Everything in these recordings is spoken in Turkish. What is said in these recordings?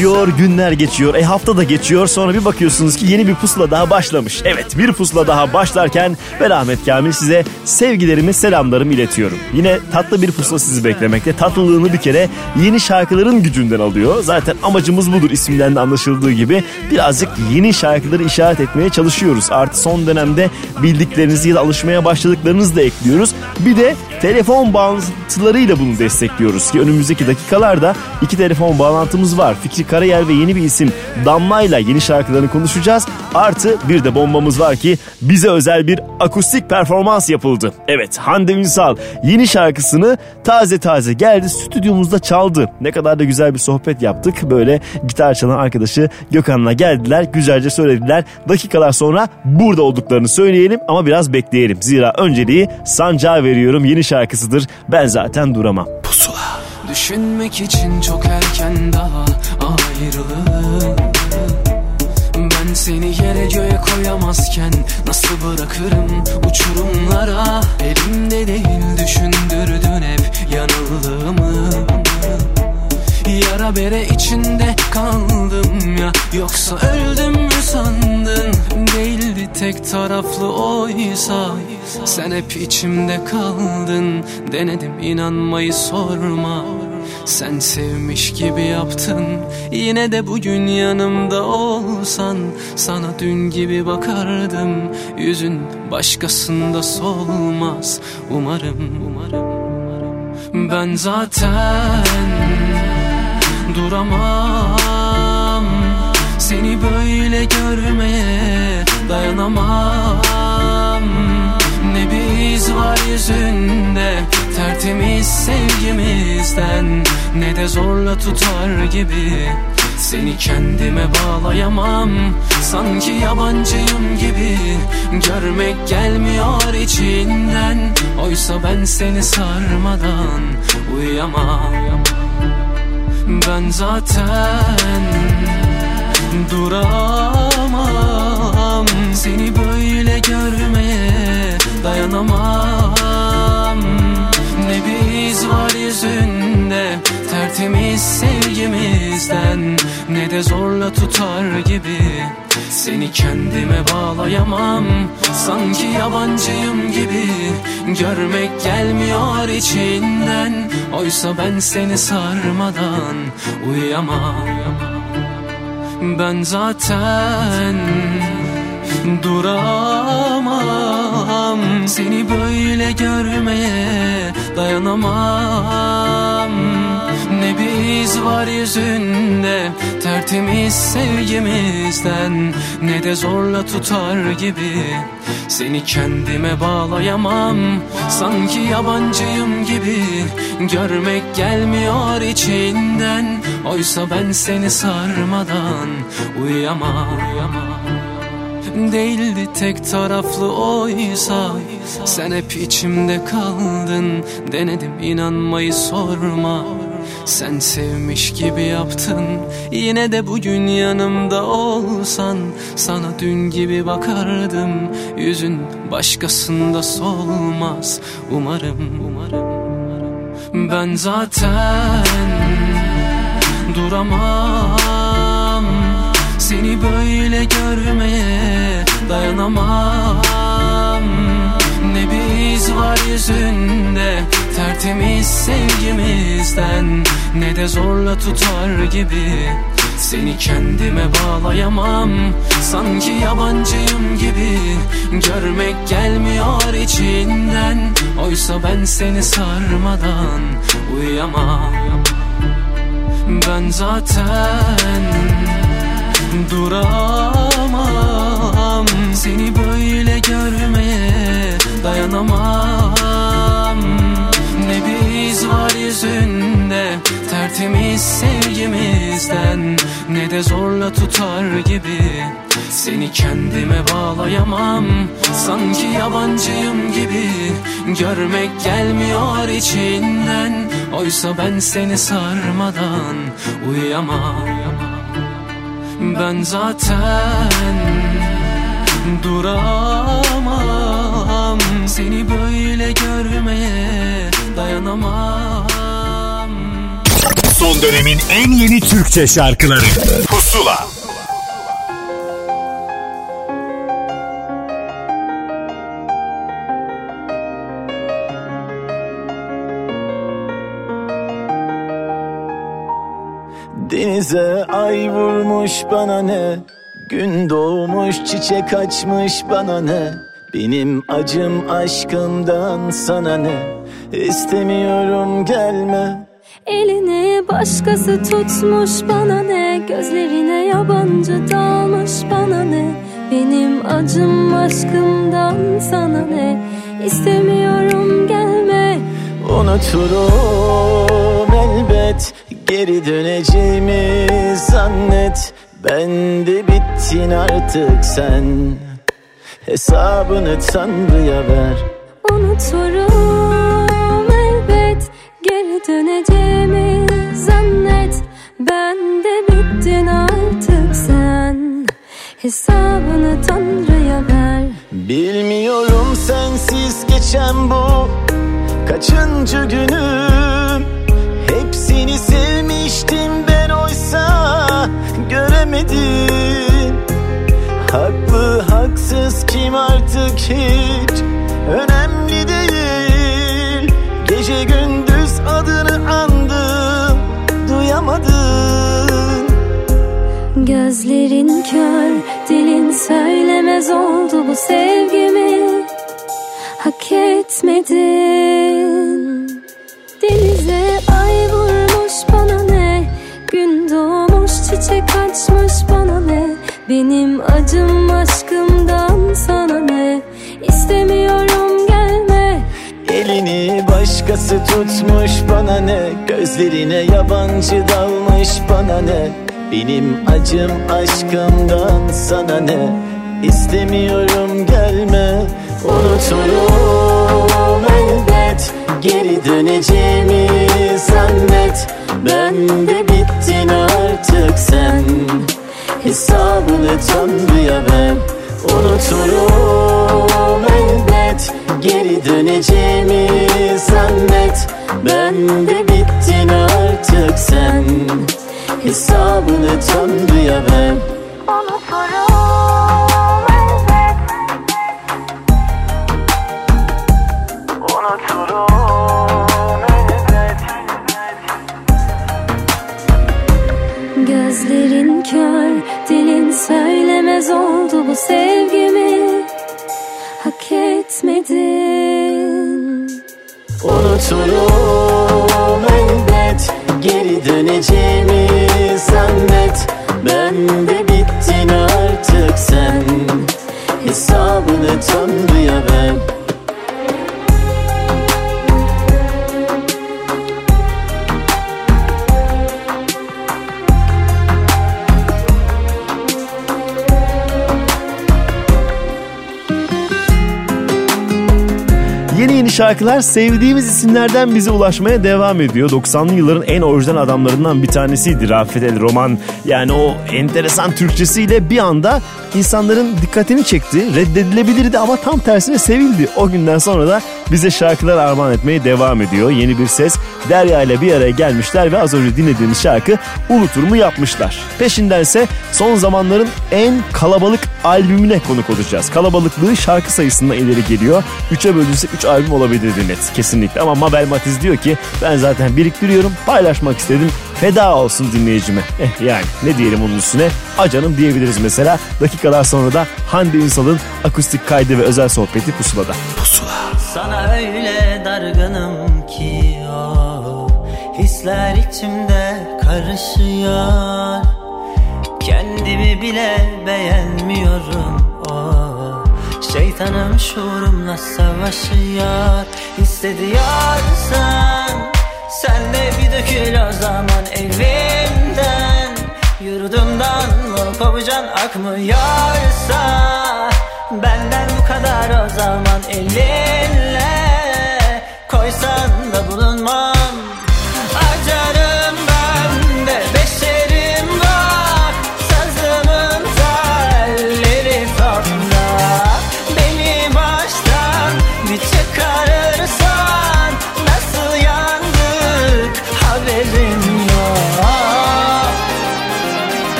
geçiyor, günler geçiyor, e hafta da geçiyor. Sonra bir bakıyorsunuz ki yeni bir pusula daha başlamış. Evet, bir pusula daha başlarken ben Ahmet Kamil size sevgilerimi, selamlarımı iletiyorum. Yine tatlı bir pusula sizi beklemekte. Tatlılığını bir kere yeni şarkıların gücünden alıyor. Zaten amacımız budur isimden de anlaşıldığı gibi. Birazcık yeni şarkıları işaret etmeye çalışıyoruz. Artı son dönemde bildiklerinizi ya da alışmaya başladıklarınızı da ekliyoruz. Bir de telefon bağlantılarıyla bunu destekliyoruz ki önümüzdeki dakikalarda iki telefon bağlantımız var. Fikri Karayel ve yeni bir isim Damla'yla yeni şarkılarını konuşacağız. Artı bir de bombamız var ki bize özel bir akustik performans yapıldı. Evet Hande Ünsal yeni şarkısını taze taze geldi stüdyomuzda çaldı. Ne kadar da güzel bir sohbet yaptık. Böyle gitar çalan arkadaşı Gökhan'la geldiler. Güzelce söylediler. Dakikalar sonra burada olduklarını söyleyelim ama biraz bekleyelim. Zira önceliği Sancağa veriyorum yeni şarkısıdır. Ben zaten duramam. Düşünmek için çok erken daha ayrılık Ben seni yere göğe koyamazken Nasıl bırakırım uçurumlara? Elimde değil düşündürdün hep yanıldığımı. Yara bere içinde kaldım ya Yoksa öldüm mü sandın? Değildi tek taraflı oysa Sen hep içimde kaldın. Denedim inanmayı sorma sen sevmiş gibi yaptın Yine de bugün yanımda olsan Sana dün gibi bakardım Yüzün başkasında solmaz. Umarım, umarım, umarım Ben zaten duramam. Seni böyle görmeye dayanamam. Ne bir iz var yüzünde Tertemiz sevgimizden. Ne de zorla tutar gibi Seni kendime bağlayamam. Sanki yabancıyım gibi Görmek gelmiyor içinden. Oysa ben seni sarmadan Uyuyamam. Ben zaten Duramam. Seni böyle görmeye dayanamam var yüzünde Tertemiz sevgimizden Ne de zorla tutar gibi Seni kendime bağlayamam. Sanki yabancıyım gibi Görmek gelmiyor içinden. Oysa ben seni sarmadan Uyuyamam. Ben zaten Duramam Seni böyle görmeye dayanamam. Ne bir iz var yüzünde Tertemiz sevgimizden. Ne de zorla tutar gibi Seni kendime bağlayamam. Sanki yabancıyım gibi Görmek gelmiyor içinden. Oysa ben seni sarmadan Uyuyamam Değildi tek taraflı oysa. Sen hep içimde kaldın Denedim inanmayı sorma. Sen sevmiş gibi yaptın Yine de bugün yanımda olsan. Sana dün gibi bakardım Yüzün başkasında solmaz. Umarım, umarım, Ben zaten duramam. Seni böyle görmeye dayanamam. Ne bir iz var yüzünde Tertemiz sevgimizden. Ne de zorla tutar gibi Seni kendime bağlayamam. Sanki yabancıyım gibi Görmek gelmiyor içinden. Oysa ben seni sarmadan Uyuyamam. Ben zaten Duramam Seni böyle görmeye dayanamam. Ne bir iz var yüzünde Tertemiz sevgimizden. Ne de zorla tutar gibi Seni kendime bağlayamam. Sanki yabancıyım gibi Görmek gelmiyor içinden. Oysa ben seni sarmadan Uyuyamam. Ben zaten duramam Seni böyle görmeye dayanamam. Son dönemin en yeni Türkçe şarkıları. Pusula. Denize ay vurmuş bana ne Gün doğmuş çiçek açmış bana ne? Benim acım aşkımdan sana ne? İstemiyorum gelme. Elini başkası tutmuş bana ne? Gözlerine yabancı dalmış bana ne? Benim acım aşkımdan sana ne? İstemiyorum gelme. Unuturum elbet Geri döneceğimi zannet Ben de bittin artık sen. Hesabını Tanrı'ya ver. Unuturum elbet. Geri döneceğimi zannet. Ben de bittin artık sen. Hesabını Tanrı'ya ver. Bilmiyorum sensiz geçen bu Kaçıncı günüm. Hepsini sevmiştim ben oysa Göremedim Haklı haksız kim artık hiç? Önemli değil. Gece gündüz adını andım Duyamadın Gözlerin kör, dilin söylemez oldu bu sevgimi. Hak etmedin. Denize ay vurmuş bana ne doğmuş çiçek açmış bana ne? Benim acım aşkımdan sana ne? İstemiyorum gelme. Elini başkası tutmuş bana ne? Gözlerine yabancı dalmış bana ne? Benim acım aşkımdan sana ne? İstemiyorum gelme. Unuturum elbet. Geri döneceğimi zannet. Ben de bittin artık sen. Hesabını Tanrı'ya ver Unuturum. Elbet Geri döneceğimi zannet. Ben de bittin artık sen. Hesabını Tanrı'ya ver. Gözlerin bu sevgimi Hak etmedin. Unuturum elbet Geri döneceğimi zannet. Ben de bittin artık sen. Hesabını Tanrı'ya ver şarkılar sevdiğimiz isimlerden bize ulaşmaya devam ediyor. 90'lı yılların en orijinal adamlarından bir tanesiydi Rafet El Roman. Yani o enteresan Türkçesiyle bir anda insanların dikkatini çekti. Reddedilebilirdi ama tam tersine sevildi. O günden sonra da bize şarkılar armağan etmeye devam ediyor. Yeni bir ses Derya ile bir araya gelmişler ve az önce dinlediğimiz şarkı Ulutur mu yapmışlar. Peşindense son zamanların en kalabalık albümüne konuk olacağız. Kalabalıklığı şarkı sayısında ileri geliyor. 3'e bölünse 3 albüm olabilirdi net kesinlikle. Ama Mabel Matiz diyor ki ben zaten biriktiriyorum paylaşmak istedim. Feda olsun dinleyicime. Eh yani ne diyelim onun üstüne? Acanım diyebiliriz mesela. Dakikalar sonra da Hande Ünsal'ın akustik kaydı ve özel sohbeti Pusula'da. Sana öyle dargınım ki o Hisler içimde karışıyor Kendimi bile beğenmiyorum o Şeytanım şuurumla savaşıyor. Hissediyorsan Sen. De bir dökül o zaman evimden. Yurdumdan mı kovacan akmıyorsa. Benden bu kadar o zaman elinle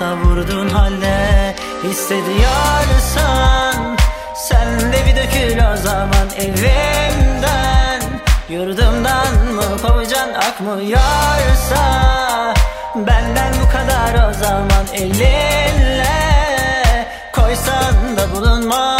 savurdun halde Hissediyorsan Sen de bir dökül o zaman evimden. Yurdumdan mı kovacan akmıyorsa Benden bu kadar o zaman elinle Koysan da bulunmam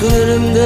aşklarımda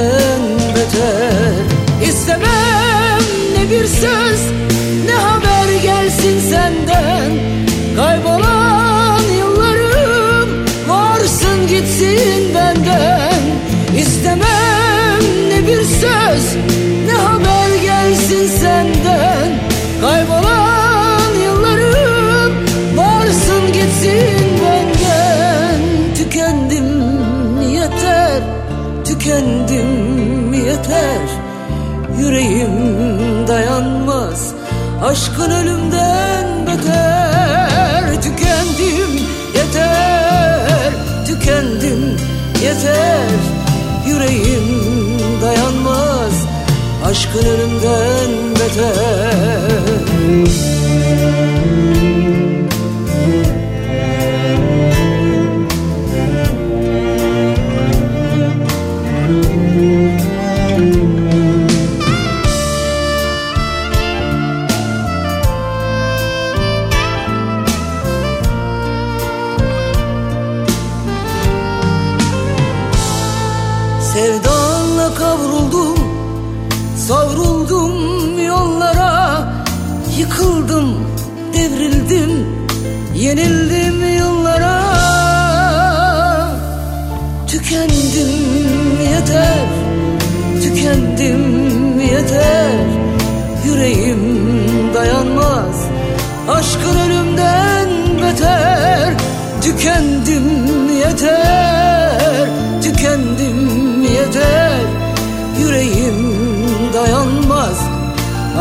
Aşkın ölümden beter. Tükendim yeter. Tükendim yeter. Yüreğim dayanmaz. Aşkın ölümden beter.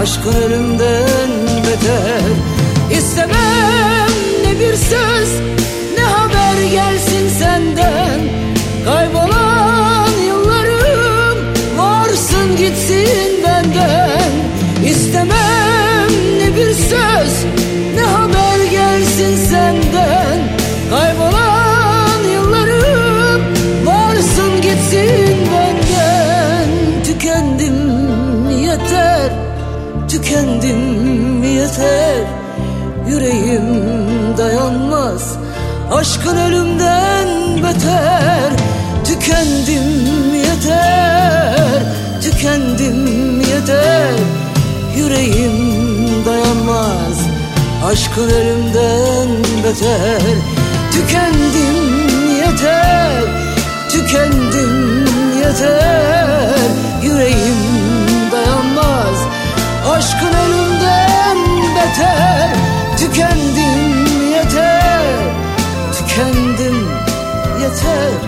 Aşkın ölümden beter. İstemem ne bir söz Ne haber gelsin senden. aşkın ölümden beter. Tükendim yeter, tükendim yeter. Yüreğim dayanmaz. Aşkın ölümden beter. Tükendim yeter, tükendim yeter. Yüreğim dayanmaz. Aşkın ölümden beter. Tükendim said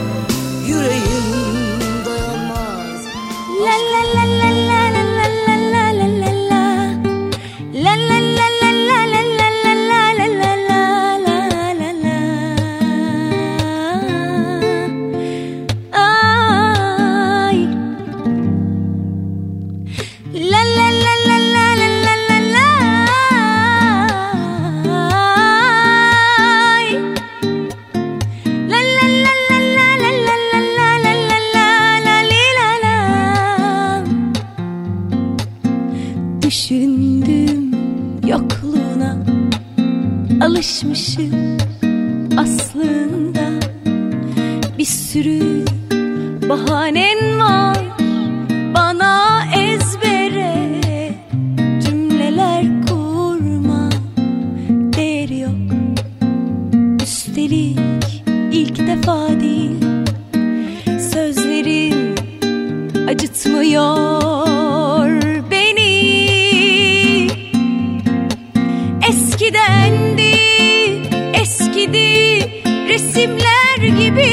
sürü bahanen var bana ezbere. Cümleler kurma değeri yok. Üstelik ilk defa değil sözlerin acıtmıyor beni. Eskidendi eskidi resimler gibi.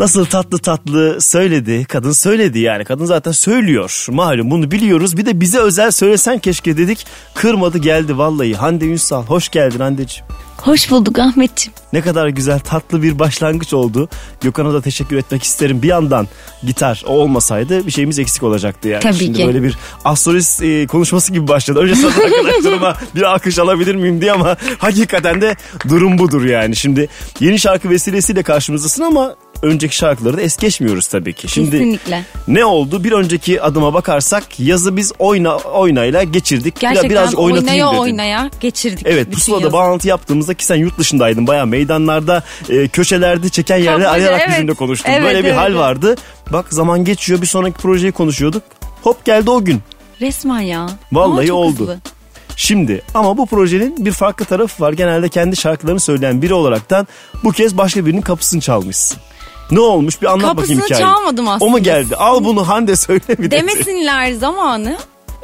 Nasıl tatlı tatlı söyledi. Kadın söyledi yani. Kadın zaten söylüyor. Malum bunu biliyoruz. Bir de bize özel söylesen keşke dedik. Kırmadı geldi vallahi. Hande Ünsal hoş geldin Hande'ciğim. Hoş bulduk Ahmetciğim. Ne kadar güzel tatlı bir başlangıç oldu. Gökhan'a da teşekkür etmek isterim. Bir yandan gitar o olmasaydı bir şeyimiz eksik olacaktı yani. Tabii Şimdi ki. böyle bir astrolist e, konuşması gibi başladı. Önce sana arkadaşlarıma bir alkış alabilir miyim diye ama hakikaten de durum budur yani. Şimdi yeni şarkı vesilesiyle karşımızdasın ama önceki şarkıları da es geçmiyoruz tabii ki. Şimdi Kesinlikle. ne oldu? Bir önceki adıma bakarsak yazı biz oyna oynayla geçirdik. Gerçekten birazcık oynatayım oynaya dedim. oynaya geçirdik. Evet pusulada yazı. bağlantı yaptığımızda ki sen yurt dışındaydın bayağı meydanlarda e, köşelerde çeken Kapmaca, arayarak evet. bizimle konuştun. Evet, Böyle bir evet, hal evet. vardı. Bak zaman geçiyor bir sonraki projeyi konuşuyorduk. Hop geldi o gün. Resmen ya. Vallahi çok oldu. hızlı. Şimdi ama bu projenin bir farklı tarafı var. Genelde kendi şarkılarını söyleyen biri olaraktan bu kez başka birinin kapısını çalmışsın. Ne olmuş bir anlat bakayım Kapısını hikayeyi. çalmadım aslında. O mu geldi? Al bunu Hande söyle bir de. Demesinler zamanı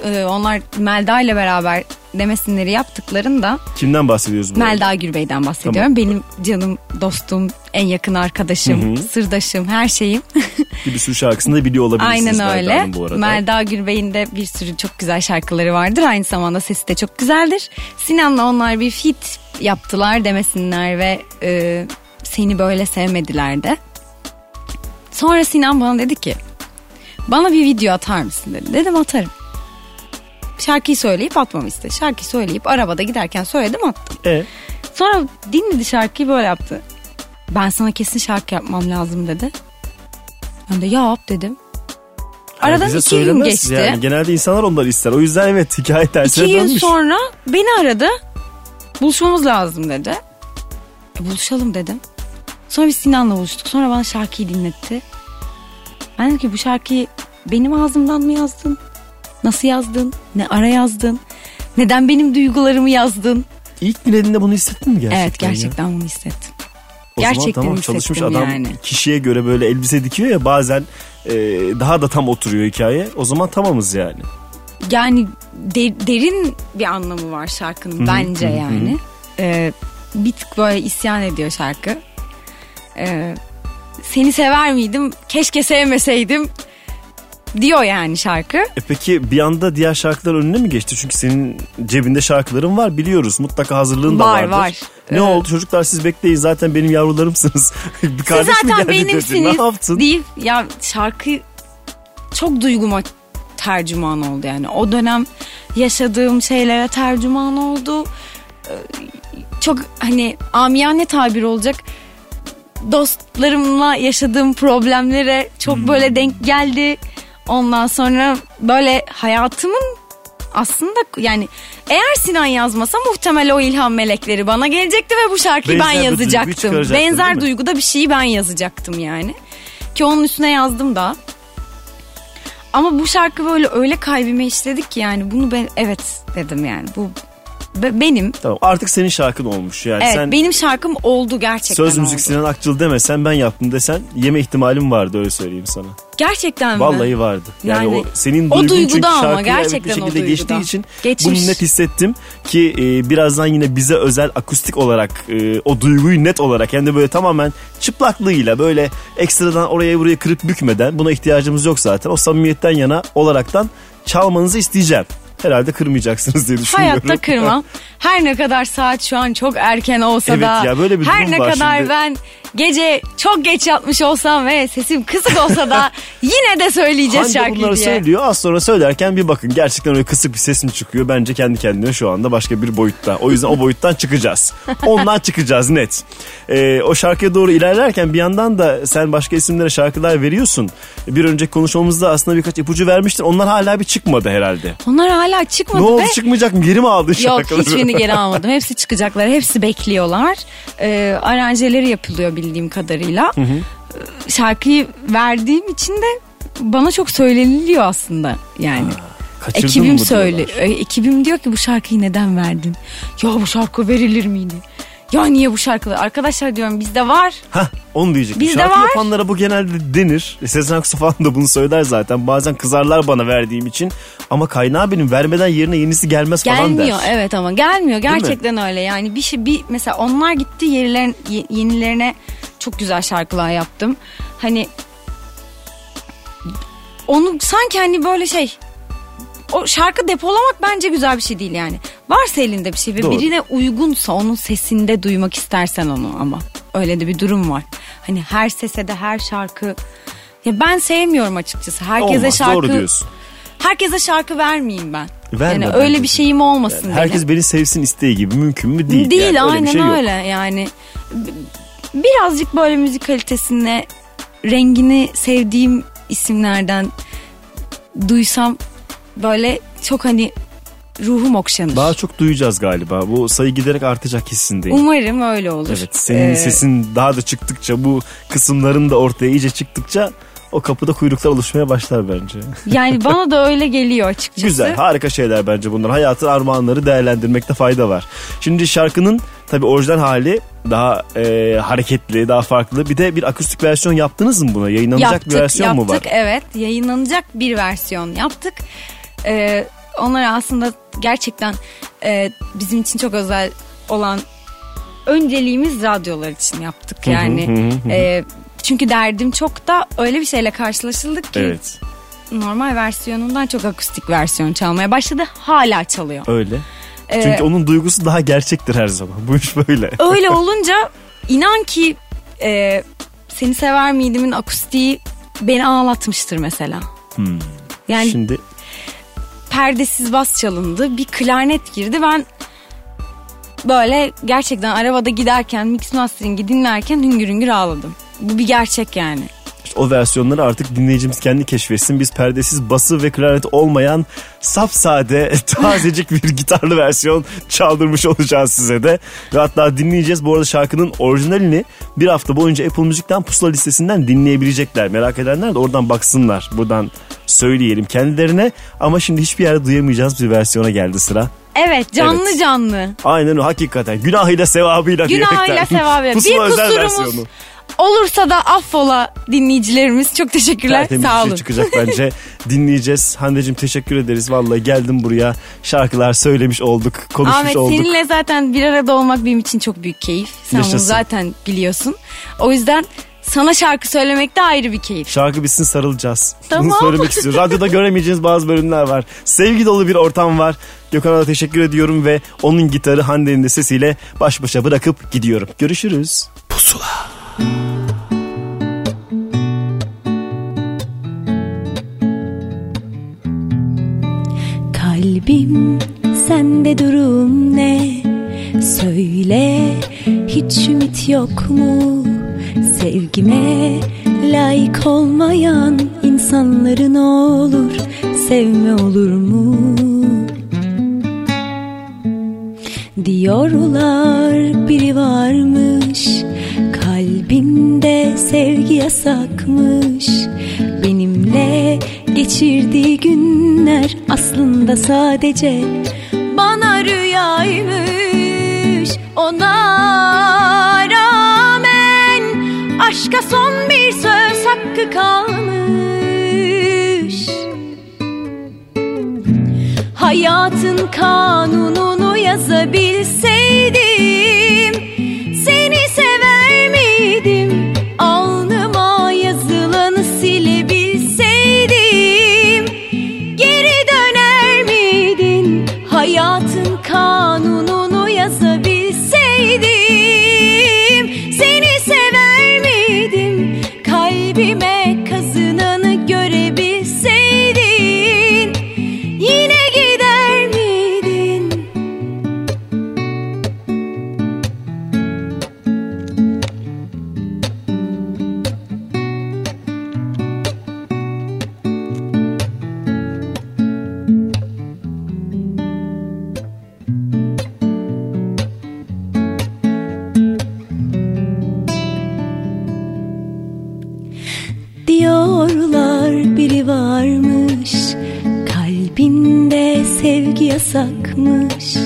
e, onlar Melda ile beraber demesinleri yaptıklarında Kimden bahsediyoruz bu? Melda Gürbey'den bahsediyorum. Benim canım dostum, en yakın arkadaşım, sırdaşım, her şeyim. Bir sürü şarkısını da biliyor olabilirsiniz Aynen öyle. Melda'nın bu arada. Melda Gürbey'in de bir sürü çok güzel şarkıları vardır. Aynı zamanda sesi de çok güzeldir. Sinan'la onlar bir fit yaptılar demesinler ve e, seni böyle sevmediler de. Sonra Sinan bana dedi ki bana bir video atar mısın dedi. Dedim atarım. Şarkıyı söyleyip atmamı istedi. Şarkıyı söyleyip arabada giderken söyledim attım. E, Sonra dinledi şarkıyı böyle yaptı. Ben sana kesin şarkı yapmam lazım dedi. Ben de yap dedim. Aradan bize iki gün geçti. Yani genelde insanlar onları ister. O yüzden evet hikaye tersine İki gün dönmüş. sonra beni aradı. Buluşmamız lazım dedi. E, buluşalım dedim. Sonra biz Sinan'la buluştuk. Sonra bana şarkıyı dinletti. Ben dedim ki bu şarkıyı benim ağzımdan mı yazdın? Nasıl yazdın? Ne ara yazdın? Neden benim duygularımı yazdın? İlk dinlediğinde bunu hissettin mi gerçekten? evet ya? gerçekten bunu hissettim. O zaman Gerçekten tamam hissettim çalışmış adam yani. kişiye göre böyle elbise dikiyor ya bazen e, daha da tam oturuyor hikaye. O zaman tamamız yani. Yani de- derin bir anlamı var şarkının bence yani. Ee, bir tık böyle isyan ediyor şarkı. Ee, seni sever miydim? Keşke sevmeseydim diyor yani şarkı. E peki bir anda diğer şarkılar önüne mi geçti? Çünkü senin cebinde şarkıların var biliyoruz. Mutlaka hazırlığın da Var, vardır. var. Ne Ee, oldu çocuklar siz bekleyin zaten benim yavrularımsınız. bir Siz kardeş mi zaten geldi dedi. benimsiniz Ne yaptın? deyip ya şarkı çok duyguma tercüman oldu yani. O dönem yaşadığım şeylere tercüman oldu. Ee, Çok hani amiyane tabir olacak dostlarımla yaşadığım problemlere çok Hmm. böyle denk geldi. Ondan sonra böyle hayatımın aslında yani eğer Sinan yazmasa muhtemel o ilham melekleri bana gelecekti ve bu şarkıyı Benzer ben yazacaktım. Benzer duyguda bir şeyi ben yazacaktım yani. Ki onun üstüne yazdım da. Ama bu şarkı böyle öyle kalbime işledik ki yani bunu ben evet dedim yani. Bu be- benim. Tamam artık senin şarkın olmuş yani. Evet Sen benim şarkım oldu gerçekten söz müzik oldu. Sinan Akçıl demesen ben yaptım desen yeme ihtimalim vardı öyle söyleyeyim sana. Gerçekten mi? Vallahi vardı. Yani, Yani o senin o duygun çünkü ama şarkıya evet bir şekilde geçtiği için Geçmiş. bunu net hissettim ki e, birazdan yine bize özel akustik olarak e, o duyguyu net olarak hem de böyle tamamen çıplaklığıyla böyle ekstradan oraya buraya kırıp bükmeden buna ihtiyacımız yok zaten. O samimiyetten yana olaraktan çalmanızı isteyeceğim. Herhalde kırmayacaksınız diye düşünüyorum. Hayatta kırmam. Her ne kadar saat şu an çok erken olsa Evet da ya, böyle bir her ne kadar şimdi. ben gece çok geç yatmış olsam ve sesim kısık olsa da yine de söyleyeceğiz şarkıyı bunları diye. söylüyor az sonra söylerken bir bakın gerçekten öyle kısık bir sesim çıkıyor. Bence kendi kendine şu anda başka bir boyutta. O yüzden o boyuttan çıkacağız. Ondan çıkacağız net. Ee, o şarkıya doğru ilerlerken bir yandan da sen başka isimlere şarkılar veriyorsun. Bir önceki konuşmamızda aslında birkaç ipucu vermiştin. Onlar hala bir çıkmadı herhalde. Onlar hala çıkmadı ne oldu ve çıkmayacak mı? Geri mi aldın Yok şarkıları? hiçbirini geri almadım. Hepsi çıkacaklar. Hepsi bekliyorlar. Ee, aranjeleri yapılıyor bildiğim kadarıyla. Ee, Şarkıyı verdiğim için de bana çok söyleniliyor aslında yani. Kaçırdın Ekibim söyle. diyorlar. e, Ekibim diyor ki bu şarkıyı neden verdin? Ya bu şarkı verilir miydi? Ya niye bu şarkılar? Arkadaşlar diyorum bizde var. Hah onu diyecektim. Bizde Şarkı var. yapanlara bu genelde denir. E, Sezen Aksu falan da bunu söyler zaten. Bazen kızarlar bana verdiğim için. Ama kaynağı benim vermeden yerine yenisi gelmez falan der. Gelmiyor evet ama gelmiyor gerçekten öyle yani bir şey bir mesela onlar gitti yenilerin, ye- yenilerine çok güzel şarkılar yaptım hani onu sanki hani böyle şey o şarkı depolamak bence güzel bir şey değil yani varsa elinde bir şey ve Doğru. birine uygunsa onun sesinde duymak istersen onu ama öyle de bir durum var hani her sese de her şarkı ya ben sevmiyorum açıkçası herkese Olmaz, şarkı Doğru diyorsun. herkese şarkı vermeyeyim ben. Verme yani öyle bir şeyim olmasın Yani herkes benim. beni sevsin isteği gibi mümkün mü değil. Değil yani. Öyle aynen şey yok. öyle yani. Birazcık böyle müzik kalitesine rengini sevdiğim isimlerden duysam böyle çok hani ruhum okşanır. Daha çok duyacağız galiba. Bu sayı giderek artacak hissindeyim. Umarım öyle olur. Evet senin Ee, sesin daha da çıktıkça bu kısımların da ortaya iyice çıktıkça o kapıda kuyruklar oluşmaya başlar bence. Yani bana da öyle geliyor açıkçası. Güzel harika şeyler bence bunlar. Hayatın armağanları değerlendirmekte fayda var. Şimdi şarkının tabii orijinal hali daha e, hareketli daha farklı. Bir de bir akustik versiyon yaptınız mı buna? Yayınlanacak yaptık, bir versiyon yaptık, mu var? evet yayınlanacak bir versiyon yaptık. Ee, onlar aslında gerçekten e, bizim için çok özel olan önceliğimiz radyolar için yaptık yani. e, çünkü derdim çok da öyle bir şeyle karşılaşıldık ki Evet normal versiyonundan çok akustik versiyon çalmaya başladı. Hala çalıyor. öyle. Ee, Çünkü onun duygusu daha gerçektir her zaman. Bu iş böyle. öyle olunca inan ki e, seni sever miydimin akustiği beni ağlatmıştır mesela. Yani Şimdi perdesiz bas çalındı. Bir klarnet girdi. Ben böyle gerçekten arabada giderken mix mastering'i dinlerken hüngür hüngür ağladım. Bu bir gerçek yani. O versiyonları artık dinleyicimiz kendi keşfetsin. Biz perdesiz bası ve klarnet olmayan sapsade tazecik bir gitarlı versiyon çaldırmış olacağız size de. Ve hatta dinleyeceğiz. Bu arada şarkının orijinalini bir hafta boyunca Apple Müzik'ten pusula listesinden dinleyebilecekler. Merak edenler de oradan baksınlar. Buradan söyleyelim kendilerine. Ama şimdi hiçbir yerde duyamayacağız bir versiyona geldi sıra. Evet canlı Evet. canlı. Aynen o hakikaten. Günahıyla sevabıyla Günahıyla diyerekten. Pusula Bir özel kusurumuz versiyonu. olursa da affola dinleyicilerimiz. Çok teşekkürler. Tertemiz Sağ bir şey olun. çıkacak bence. Dinleyeceğiz. Hande'cim teşekkür ederiz. Vallahi geldim buraya. Şarkılar söylemiş olduk. Konuşmuş Ahmet olduk. seninle zaten bir arada olmak benim için çok büyük keyif. Sen bunu Yaşasın. zaten biliyorsun. O yüzden sana şarkı söylemek de ayrı bir keyif. Şarkı bitsin sarılacağız. Bunu Tamam. söylemek istiyorum. Radyoda göremeyeceğiniz bazı bölümler var. Sevgi dolu bir ortam var. Gökhan'a da teşekkür ediyorum ve onun gitarı Hande'nin de sesiyle baş başa bırakıp gidiyorum. Görüşürüz. Pusula. Kalbim sende durum ne? Söyle hiç ümit yok mu? Sevgime layık olmayan insanların olur sevme olur mu? Diyorlar biri varmış Kalbinde sevgi yasakmış Benimle geçirdiği günler Aslında sadece bana rüyaymış Ona rağmen Aşka son bir söz hakkı kalmış Hayatın kanununu yazabilseydim Seni sever miydim? Yasakmış.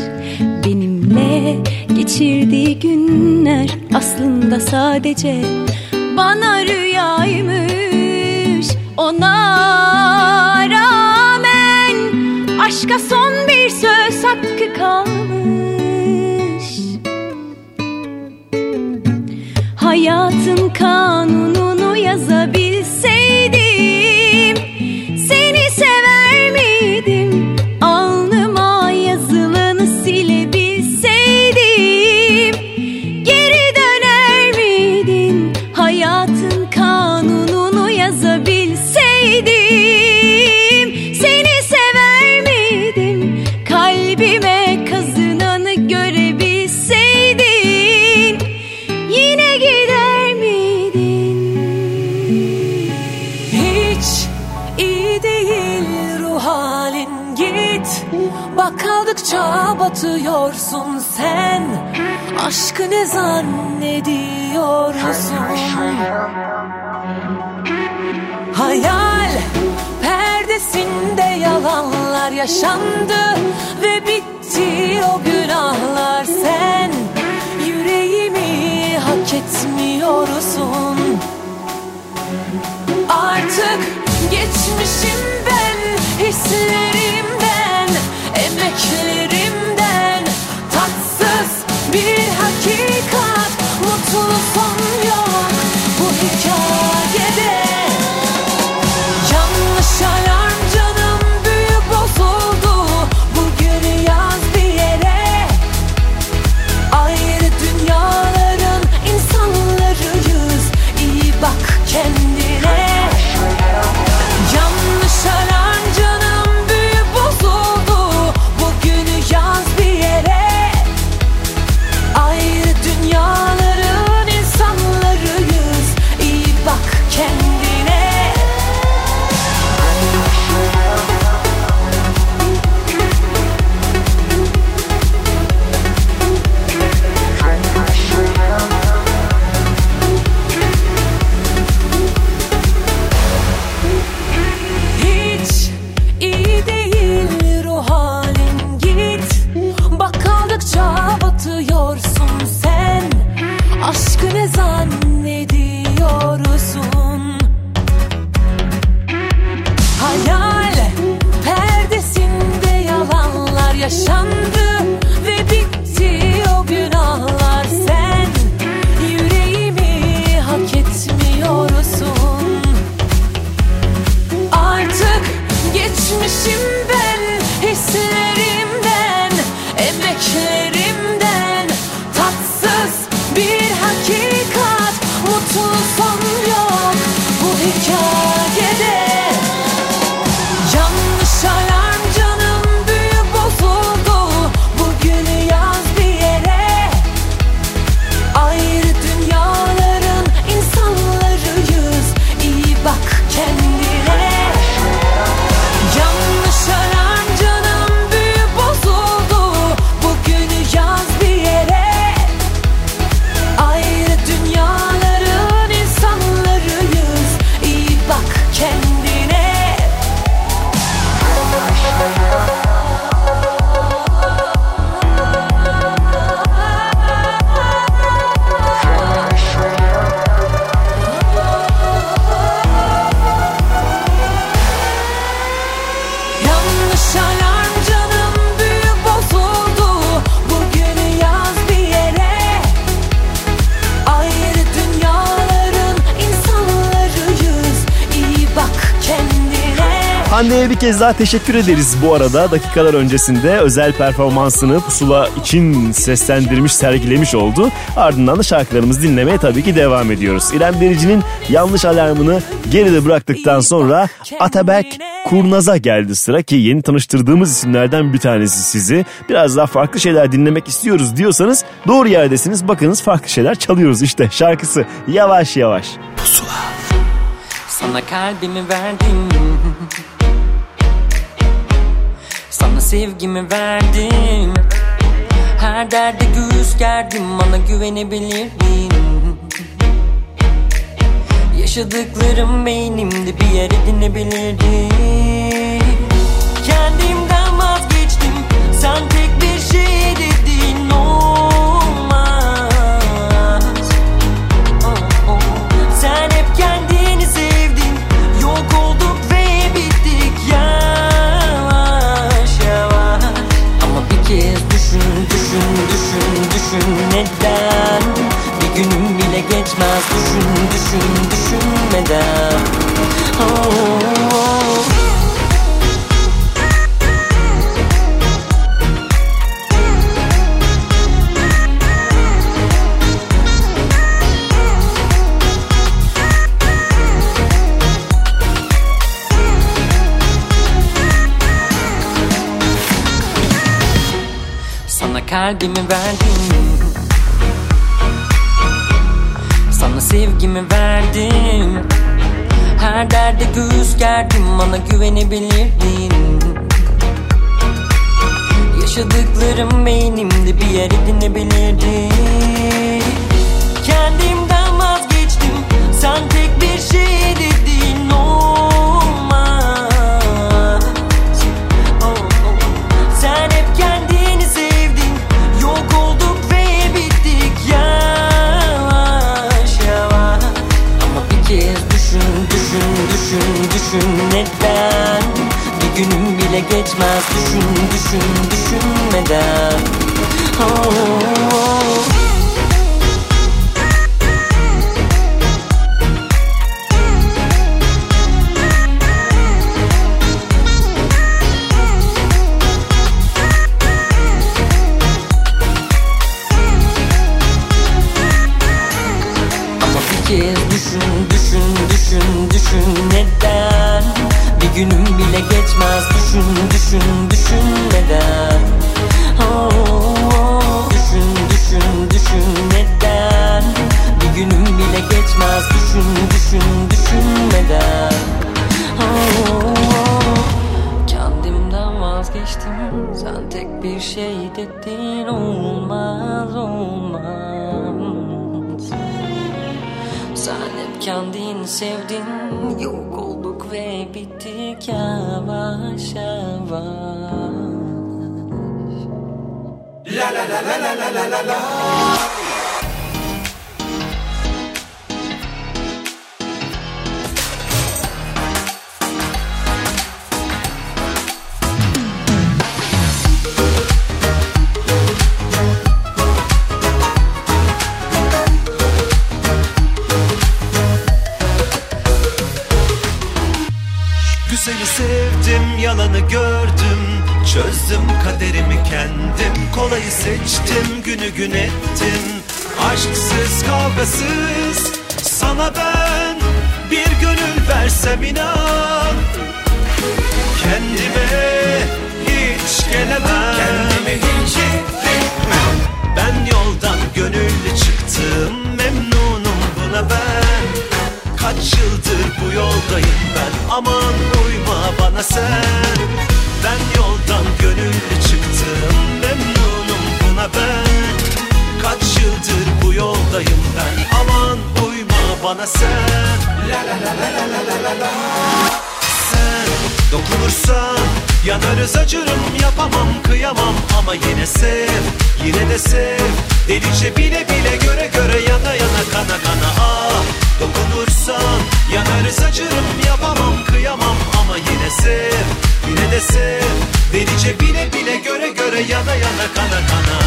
Benimle geçirdiği günler Aslında sadece bana rüyaymış. Ona rağmen Aşka son bir söz hakkı kalmış. Hayatın kanununu yazabilseydim kaldıkça batıyorsun sen. Aşkı ne zannediyorsun? Hayal perdesinde yalanlar yaşandı Ve bitti o günahlar. Sen Yüreğimi hak etmiyorsun. Artık geçmişim ben Hislerimden, Daha teşekkür ederiz bu arada. Dakikalar öncesinde özel performansını pusula için seslendirmiş, sergilemiş oldu. Ardından da şarkılarımızı dinlemeye tabii ki devam ediyoruz. İrem Derici'nin yanlış alarmını geride bıraktıktan sonra Atabek Kurnaz'a geldi sıra ki yeni tanıştırdığımız isimlerden bir tanesi sizi. Biraz daha farklı şeyler dinlemek istiyoruz diyorsanız doğru yerdesiniz. Bakınız farklı şeyler çalıyoruz işte şarkısı yavaş yavaş. Sana kalbimi verdim sevgimi verdim Her derde göğüs gerdim Bana güvenebilirdin. Yaşadıklarım beynimde bir yer edinebilirdi Kendimden vazgeçtim Sen tek düşün düşün düşün neden? Bir günüm bile geçmez. Düşün düşün düşünmeden Kalbimi verdim Sana sevgimi verdim. Her derde göğüs gerdim Bana güvenebilirdin. Yaşadıklarım beynimde bir yer edinebilirdi. Kendimden vazgeçtim Sen tek bir şey dedin geçmez düşün düşün düşünmeden Oh, oh. Ama la la la. Çözdüm kaderimi kendim. Kolayı seçtim günü gün ettim. Aşksız kavgasız Sana ben bir gönül versem inan. Kendime hiç gelemem. Kendime hiç Ben yoldan gönüllü çıktım Memnunum buna ben. Kaç yıldır bu yoldayım ben Aman uyma bana sen ben yoldan gönüllü çıktım Memnunum buna ben. Kaç yıldır bu yoldayım ben Aman uyma bana sen. La la la la la la la la Sen dokunursan Yanarız acırım yapamam kıyamam. Ama yine sev yine de sev. Delice bile bile göre göre yana yana kana kana. Ah Dokunursan yanarız acırım yapamam kıyamam. Ama yine sev yine de sev. Delice bile bile göre göre yana yana kana kana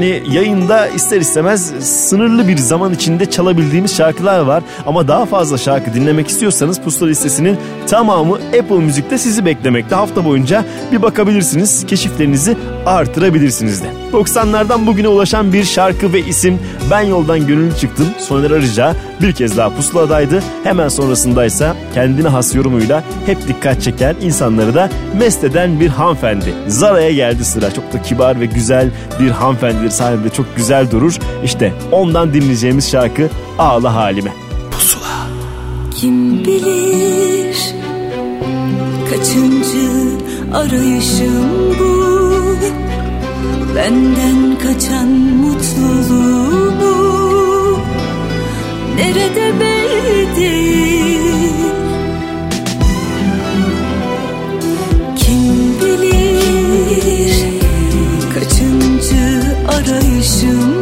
yani yayında ister istemez sınırlı bir zaman içinde çalabildiğimiz şarkılar var. Ama daha fazla şarkı dinlemek istiyorsanız Pusula listesinin tamamı Apple Müzik'te sizi beklemekte. Hafta boyunca bir bakabilirsiniz, keşiflerinizi artırabilirsiniz de. 90'lardan bugüne ulaşan bir şarkı ve isim Ben Yoldan Gönüllü Çıktım. Soner Arıca bir kez daha pusuladaydı. Hemen sonrasındaysa kendine has yorumuyla hep dikkat çeken insanları da mest eden bir hanımefendi. Zara'ya geldi sıra. Çok da kibar ve güzel bir hanımefendidir sahibinde çok güzel durur. İşte ondan dinleyeceğimiz şarkı Ağla Halime. Kim bilir kaçıncı arayışım bu Benden kaçan mutluluğumu Nerede belli değil Kim bilir kaçıncı arayışım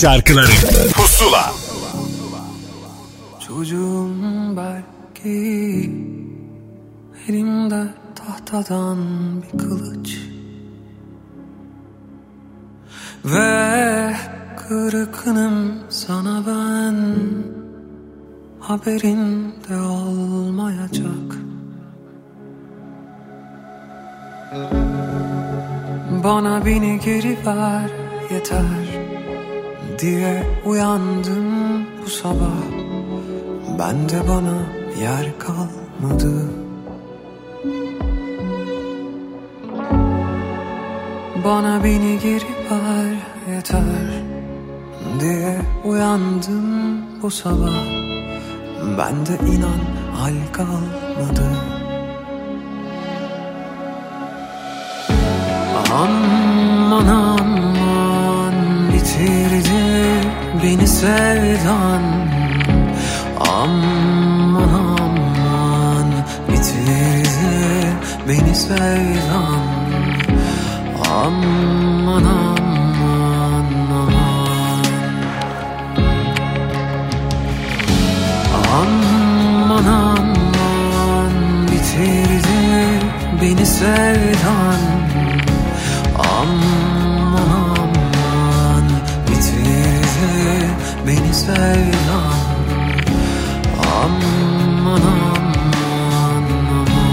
şarkıları sevdan Aman aman aman.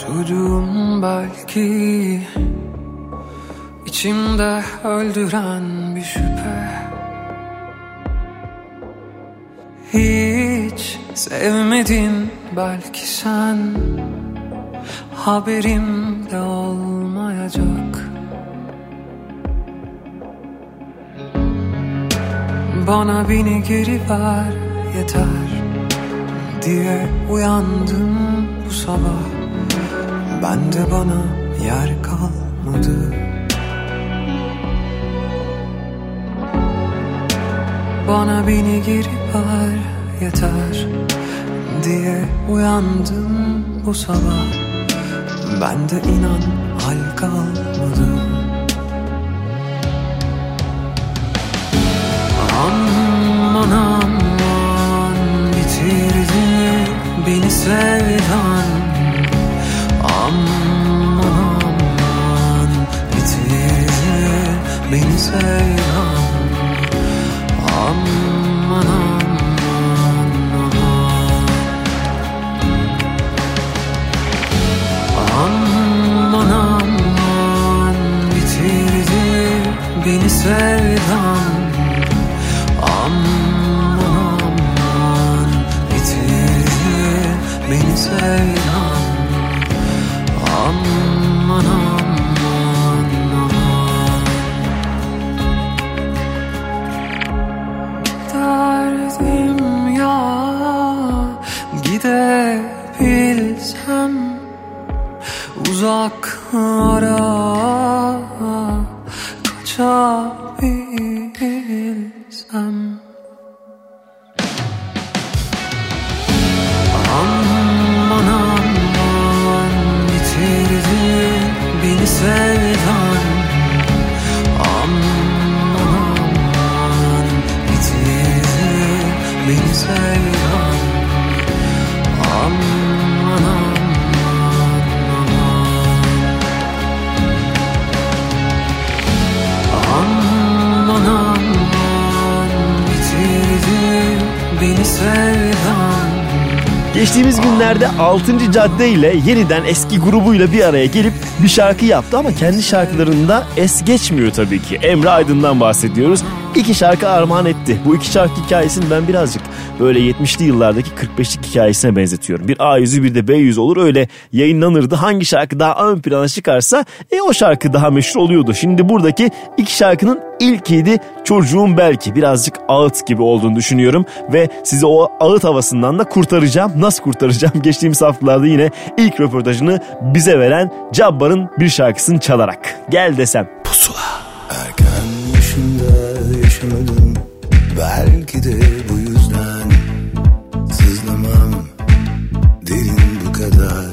Çocuğum belki içimde öldüren bir şüphe. Hiç sevmedin belki sen. Haberim de olmayacak Bana beni geri ver yeter diye uyandım bu sabah. Ben de bana yer kalmadı. Bana beni geri ver yeter diye uyandım bu sabah. Ben de inan hal kalmadı Aman aman bitirdi beni sevdan. Aman aman bitirdi beni sevdan. Aman aman aman. Aman bitirdi beni sevdan beni Geçtiğimiz günlerde 6. Cadde ile yeniden eski grubuyla bir araya gelip bir şarkı yaptı ama kendi şarkılarında es geçmiyor tabii ki. Emre Aydın'dan bahsediyoruz iki şarkı armağan etti. Bu iki şarkı hikayesini ben birazcık böyle 70'li yıllardaki 45'lik hikayesine benzetiyorum. Bir A yüzü bir de B yüzü olur öyle yayınlanırdı. Hangi şarkı daha ön plana çıkarsa e o şarkı daha meşhur oluyordu. Şimdi buradaki iki şarkının ilkiydi çocuğun belki birazcık ağıt gibi olduğunu düşünüyorum ve sizi o ağıt havasından da kurtaracağım. Nasıl kurtaracağım? Geçtiğimiz haftalarda yine ilk röportajını bize veren Cabbar'ın bir şarkısını çalarak. Gel desem düşmedim Belki de bu yüzden Sızlamam derin bu kadar.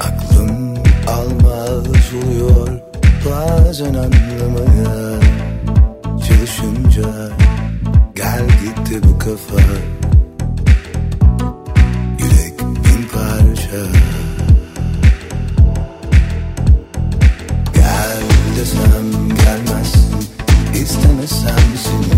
Aklım almaz oluyor Bazen anlamaya. Çalışınca Gel gitti bu kafa. waste and the.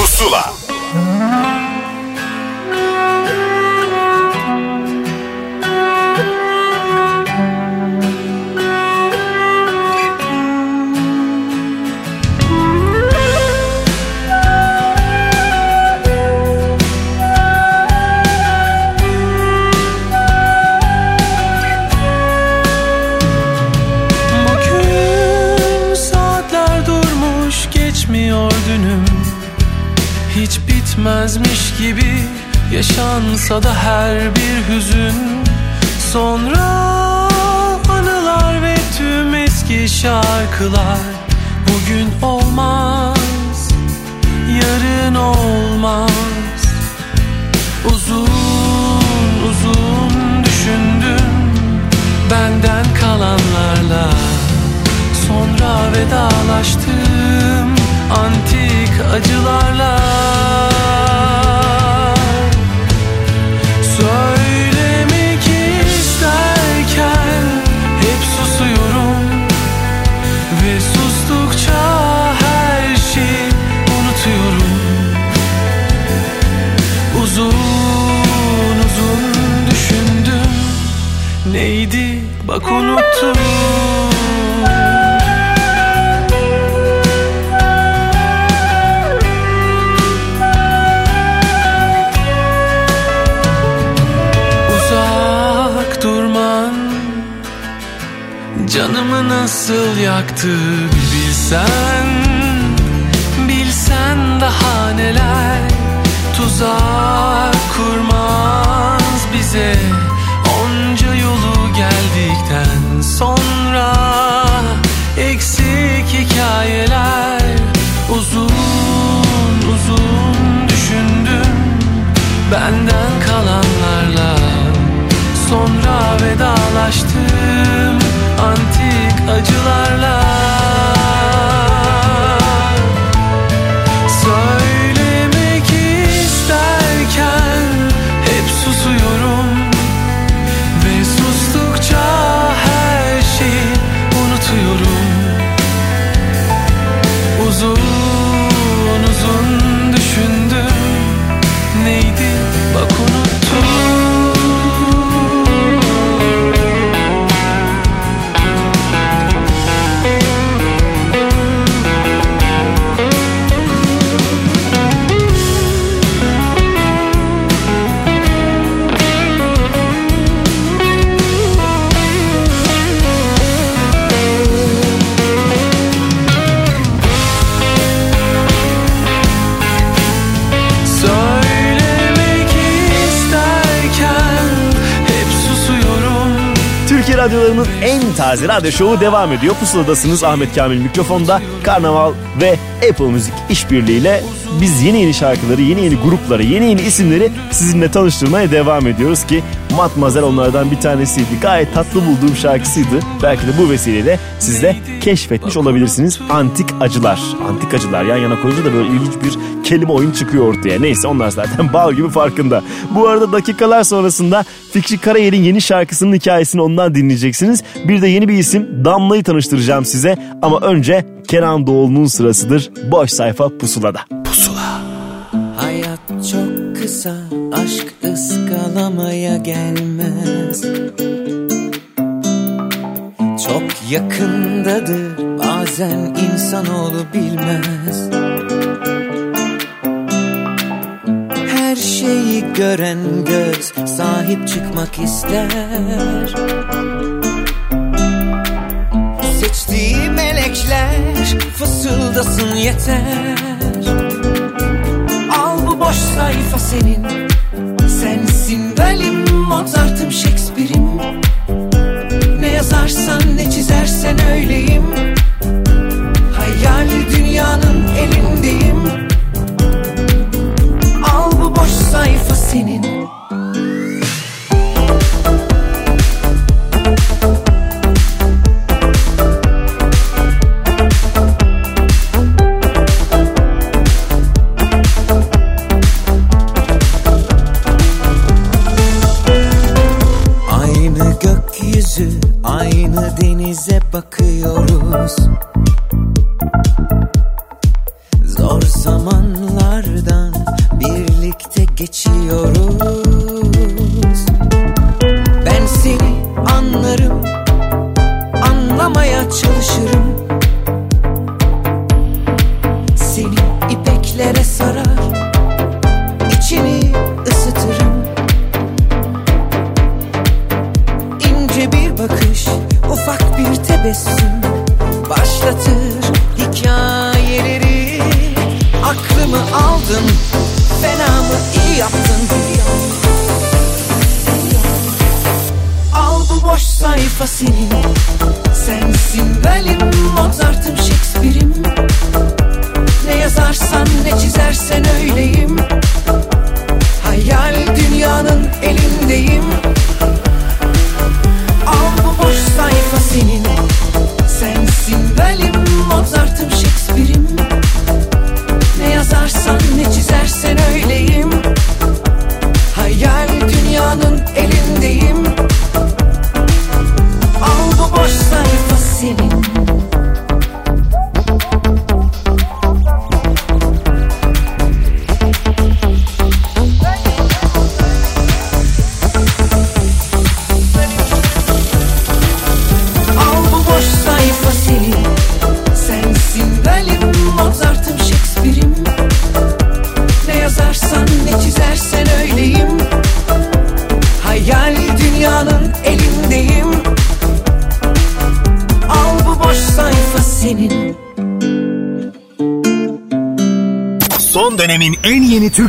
bitmezmiş gibi Yaşansa da her bir hüzün. Sonra anılar ve tüm eski şarkılar Bugün olmaz, yarın olmaz. Uzun uzun düşündüm Benden kalanlarla. Sonra vedalaştım antik acılarla. Bak unuttum. Uzak durman Canımı nasıl yaktı bir bilsen Bilsen daha neler Tuzak kurmaz bize vedalaştım Antik acılarla radyolarının en taze radyo şovu devam ediyor. Pusuladasınız Ahmet Kamil mikrofonda. Karnaval ve Apple Müzik işbirliğiyle biz yeni yeni şarkıları, yeni yeni grupları, yeni yeni isimleri sizinle tanıştırmaya devam ediyoruz ki Matmazel onlardan bir tanesiydi. Gayet tatlı bulduğum şarkısıydı. Belki de bu vesileyle siz de keşfetmiş olabilirsiniz. Antik Acılar. Antik Acılar yan yana koyunca da böyle ilginç bir kelime oyun çıkıyor ortaya. Neyse onlar zaten bal gibi farkında. Bu arada dakikalar sonrasında Fikri Karayel'in yeni şarkısının hikayesini ondan dinleyeceksiniz. Bir de yeni bir isim Damla'yı tanıştıracağım size. Ama önce Kenan Doğulu'nun sırasıdır. Boş sayfa pusulada. Pusula. Hayat çok kısa, aşk ıskalamaya gelmez. Çok yakındadır, bazen insanoğlu bilmez. Her şeyi gören göz sahip çıkmak ister. Seçtiği melekler fısıldasın yeter. Al bu boş sayfa senin Sensin benim Mozart'ım Shakespeare'im Ne yazarsan ne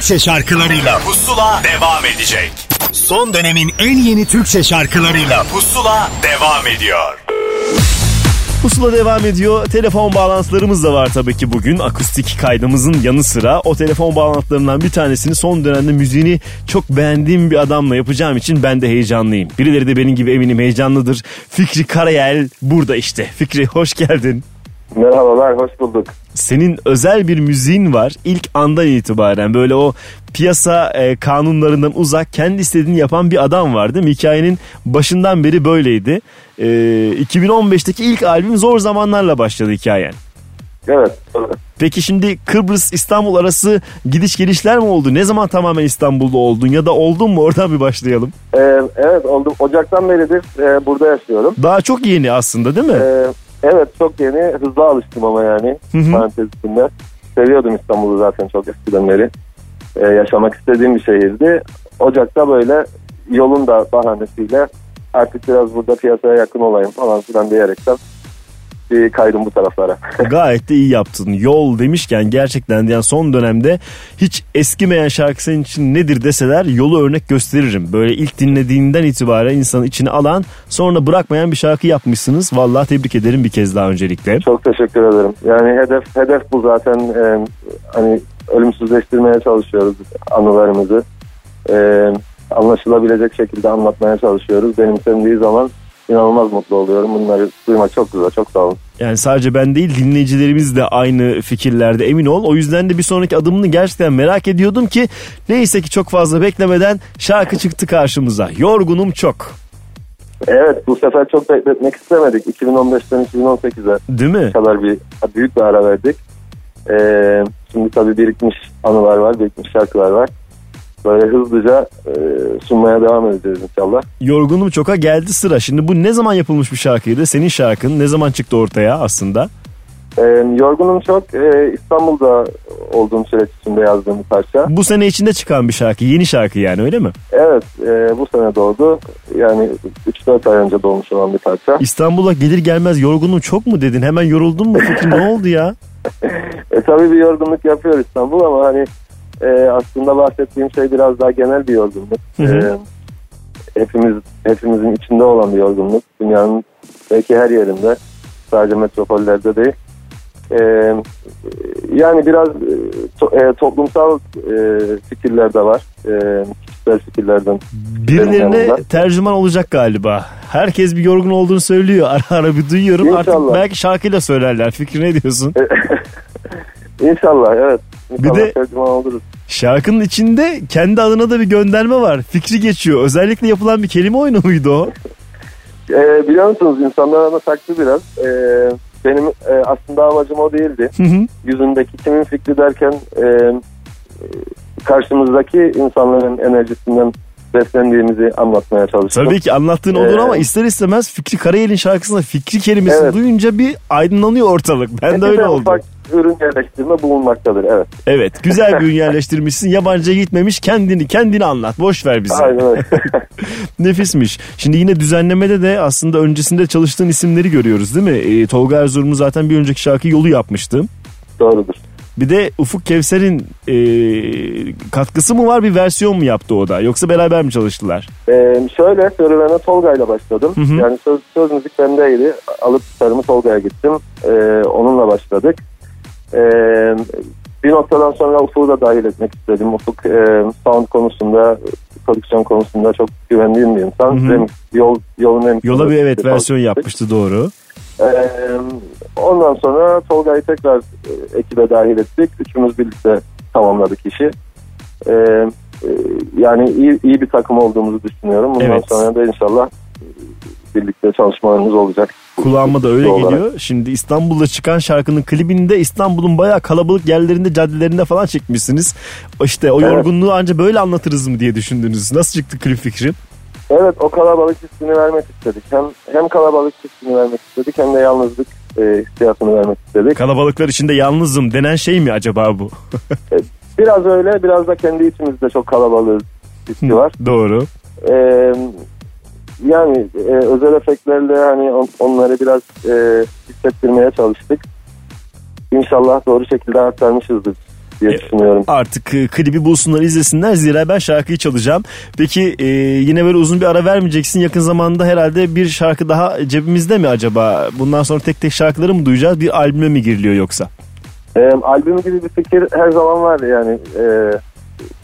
Türkçe şarkılarıyla Pusula devam edecek. Son dönemin en yeni Türkçe şarkılarıyla Pusula devam ediyor. Pusula devam ediyor. Telefon bağlantılarımız da var tabii ki bugün. Akustik kaydımızın yanı sıra o telefon bağlantılarından bir tanesini son dönemde müziğini çok beğendiğim bir adamla yapacağım için ben de heyecanlıyım. Birileri de benim gibi eminim heyecanlıdır. Fikri Karayel burada işte. Fikri hoş geldin. Merhabalar, hoş bulduk. Senin özel bir müziğin var ilk andan itibaren böyle o piyasa e, kanunlarından uzak kendi istediğini yapan bir adam var değil mi? Hikayenin başından beri böyleydi. E, 2015'teki ilk albüm zor zamanlarla başladı hikayen. Evet. Peki şimdi Kıbrıs İstanbul arası gidiş gelişler mi oldu? Ne zaman tamamen İstanbul'da oldun ya da oldun mu? Oradan bir başlayalım. Ee, evet, oldum. Ocaktan beridir e, burada yaşıyorum. Daha çok yeni aslında değil mi? Ee, çok yeni. Hızlı alıştım ama yani parantez içinde. Seviyordum İstanbul'u zaten çok eskiden beri. Ee, yaşamak istediğim bir şehirdi. Ocak'ta böyle yolun da bahanesiyle artık biraz burada piyasaya yakın olayım falan filan diyerekten bir kaydım bu taraflara. Gayet de iyi yaptın. Yol demişken gerçekten yani son dönemde hiç eskimeyen şarkı senin için nedir deseler yolu örnek gösteririm. Böyle ilk dinlediğinden itibaren insanın içine alan sonra bırakmayan bir şarkı yapmışsınız. Vallahi tebrik ederim bir kez daha öncelikle. Çok teşekkür ederim. Yani hedef hedef bu zaten e, hani ölümsüzleştirmeye çalışıyoruz anılarımızı. E, anlaşılabilecek şekilde anlatmaya çalışıyoruz. Benimsendiği zaman inanılmaz mutlu oluyorum. Bunları duymak çok güzel. Çok sağ olun. Yani sadece ben değil dinleyicilerimiz de aynı fikirlerde emin ol. O yüzden de bir sonraki adımını gerçekten merak ediyordum ki neyse ki çok fazla beklemeden şarkı çıktı karşımıza. Yorgunum çok. Evet bu sefer çok bekletmek istemedik. 2015'ten 2018'e Değil mi? kadar bir büyük bir ara verdik. E, şimdi tabii birikmiş anılar var, birikmiş şarkılar var. Böyle hızlıca e, sunmaya devam edeceğiz inşallah. Yorgunum çoka geldi sıra. Şimdi bu ne zaman yapılmış bir şarkıydı? Senin şarkın ne zaman çıktı ortaya aslında? E, yorgunum çok. E, İstanbul'da olduğum süreç içinde yazdığım bir parça. Bu sene içinde çıkan bir şarkı. Yeni şarkı yani öyle mi? Evet e, bu sene doğdu. Yani 3-4 ay önce doğmuş olan bir parça. İstanbul'a gelir gelmez yorgunum çok mu dedin? Hemen yoruldun mu? Fikri ne oldu ya? E, tabii bir yorgunluk yapıyor İstanbul ama hani e, aslında bahsettiğim şey biraz daha genel bir yorgunluk. Hı hı. E, hepimiz hepimizin içinde olan bir yorgunluk. Dünyanın belki her yerinde sadece metropollerde değil. E, yani biraz e, to- e, toplumsal e, fikirler de var. E, kişisel fikirlerden. Birilerine tercüman olacak galiba. Herkes bir yorgun olduğunu söylüyor. Ara ara bir duyuyorum. Artık İnşallah. belki şarkıyla söylerler. Fikri ne diyorsun? İnşallah evet. İnşallah de- oluruz. Şarkının içinde kendi adına da bir gönderme var. Fikri geçiyor. Özellikle yapılan bir kelime oyunu muydu o? E, biliyor musunuz insanlar ona taktı biraz. E, benim e, aslında amacım o değildi. Hı hı. Yüzündeki kimin fikri derken e, e, karşımızdaki insanların enerjisinden beslendiğimizi anlatmaya çalıştım. Tabii ki anlattığın olur Ee, ama ister istemez Fikri Karayel'in şarkısında Fikri kelimesini Evet. duyunca bir aydınlanıyor ortalık. Ben de Bir öyle de oldu. Ufak ürün yerleştirme bulunmaktadır evet. Evet güzel bir ürün yerleştirmişsin. Yabancıya gitmemiş kendini kendini anlat. Boş ver bizi. Aynen öyle. Nefismiş. Şimdi yine düzenlemede de aslında öncesinde çalıştığın isimleri görüyoruz değil mi? Ee, Tolga Erzurum'u zaten bir önceki şarkı yolu yapmıştı. Doğrudur. Bir de Ufuk Kevser'in e, katkısı mı var bir versiyon mu yaptı o da? Yoksa beraber mi çalıştılar? Ee, şöyle serüvene Tolga ile başladım. Hı hı. Yani söz, söz müzik bendeydi. Alıp gitarımı Tolga'ya gittim. Ee, onunla başladık. Ee, bir noktadan sonra Ufuk'u da dahil etmek istedim. Ufuk e, sound konusunda, prodüksiyon konusunda çok güvendiğim bir insan. Hı hı. Remix, yol, yolun remix. Yola bir evet versiyon yapmıştı doğru. Ee, ondan sonra Tolga'yı tekrar e, ekibe dahil ettik. Üçümüz birlikte tamamladık işi. Ee, e, yani iyi, iyi bir takım olduğumuzu düşünüyorum. Bundan Evet. sonra da inşallah e, birlikte çalışmalarımız olacak. Kulağıma da öyle Olarak. geliyor. Şimdi İstanbul'da çıkan şarkının klibinde İstanbul'un bayağı kalabalık yerlerinde, caddelerinde falan çekmişsiniz. İşte o Evet. yorgunluğu anca böyle anlatırız mı diye düşündünüz. Nasıl çıktı klip fikri? Evet o kalabalık hissini vermek istedik. Hem hem kalabalık hissini vermek istedik hem de yalnızlık e, hissiyatını vermek istedik. Kalabalıklar içinde yalnızım denen şey mi acaba bu? Biraz öyle biraz da kendi içimizde çok kalabalığız hissi var. Doğru. Ee, yani e, özel efektlerle hani on- onları biraz e, hissettirmeye çalıştık. İnşallah doğru şekilde aktarmışızdır diye düşünüyorum. Artık e, klibi bulsunlar izlesinler zira ben şarkıyı çalacağım. Peki e, yine böyle uzun bir ara vermeyeceksin. Yakın zamanda herhalde bir şarkı daha cebimizde mi acaba? Bundan sonra tek tek şarkıları mı duyacağız? Bir albüme mi giriliyor yoksa? E, albüm gibi bir fikir her zaman var yani e,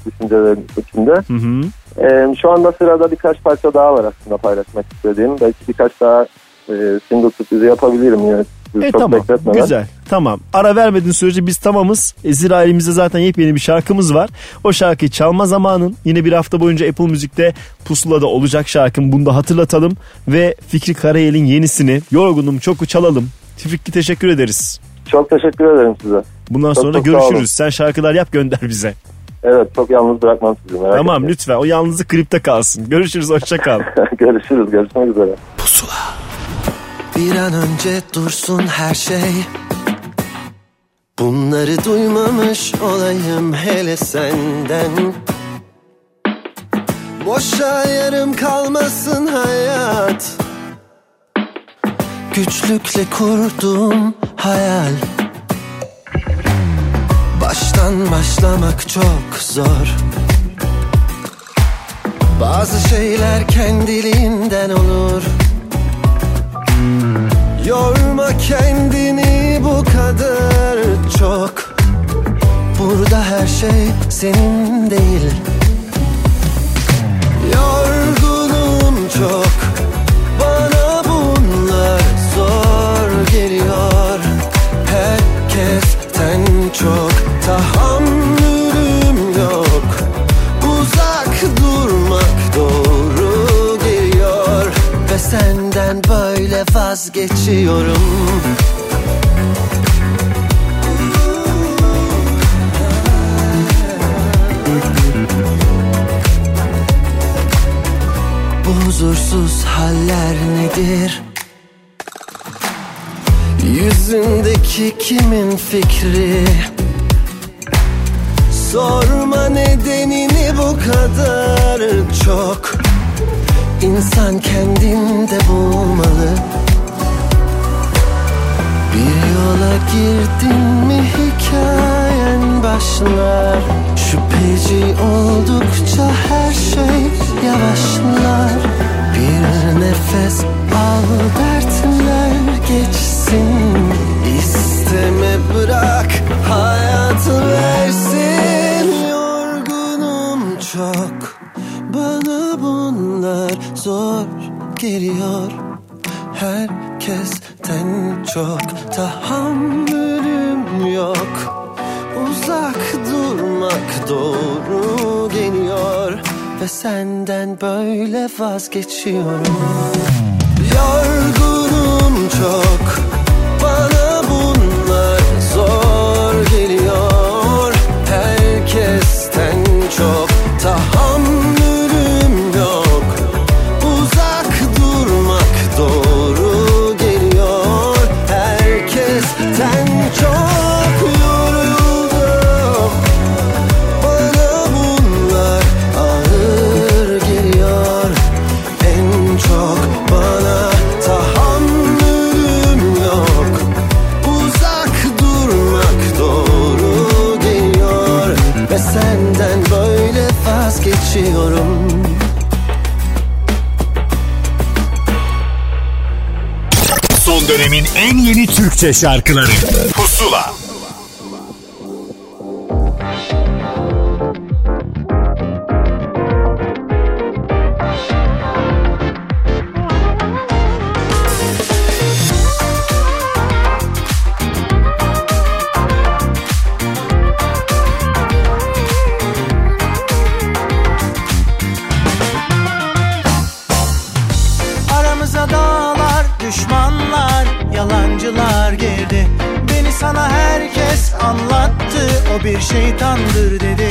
düşüncelerin içinde. Hı hı. E, şu anda sırada birkaç parça daha var aslında paylaşmak istediğim. Belki birkaç daha e, single sürprizi yapabilirim yani. E çok tamam. bekletmeden. güzel. Tamam. Ara vermediğin sürece biz tamamız. E, zira elimizde zaten yepyeni bir şarkımız var. O şarkıyı çalma zamanın yine bir hafta boyunca Apple Müzik'te pusulada olacak şarkım. Bunu da hatırlatalım. Ve Fikri Karayel'in yenisini yorgunum çoku çalalım. Fikri teşekkür ederiz. Çok teşekkür ederim size. bundan Çok sonra çok görüşürüz. Sen şarkılar yap gönder bize Evet çok yalnız bırakmam sizi merak tamam etmeyin. lütfen o yalnızlık klipte kalsın. Görüşürüz hoşça kal. Görüşürüz görüşmek üzere. Bir an önce dursun her şey. Bunları duymamış olayım hele senden. Boşa yarım kalmasın hayat. Güçlükle kurduğum hayal Baştan başlamak çok zor. Bazı şeyler kendiliğinden olur. Yorma kendini bu kadar çok. Burada her şey senin değil. Yorgunum çok. Bana bunlar zor geliyor. Herkesten çok böyle vazgeçiyorum Bu huzursuz haller nedir? Yüzündeki kimin fikri? Sorma nedenini bu kadar çok İnsan kendinde bulmalı. Bir yola girdin mi hikayen başlar. Şüpheci oldukça her şey yavaşlar. Bir nefes al dertler geçsin. İsteme bırak hayat versin. Yorgunum çok bana bunlar zor geliyor. Herkesten çok tahammülüm yok. Uzak durmak doğru geliyor Ve senden böyle vazgeçiyorum. Yorgunum çok. Bana bunlar zor geliyor. Herkesten çok tahammülüm Türkçe şarkıları sana herkes anlattı, o bir şeytandır dedi.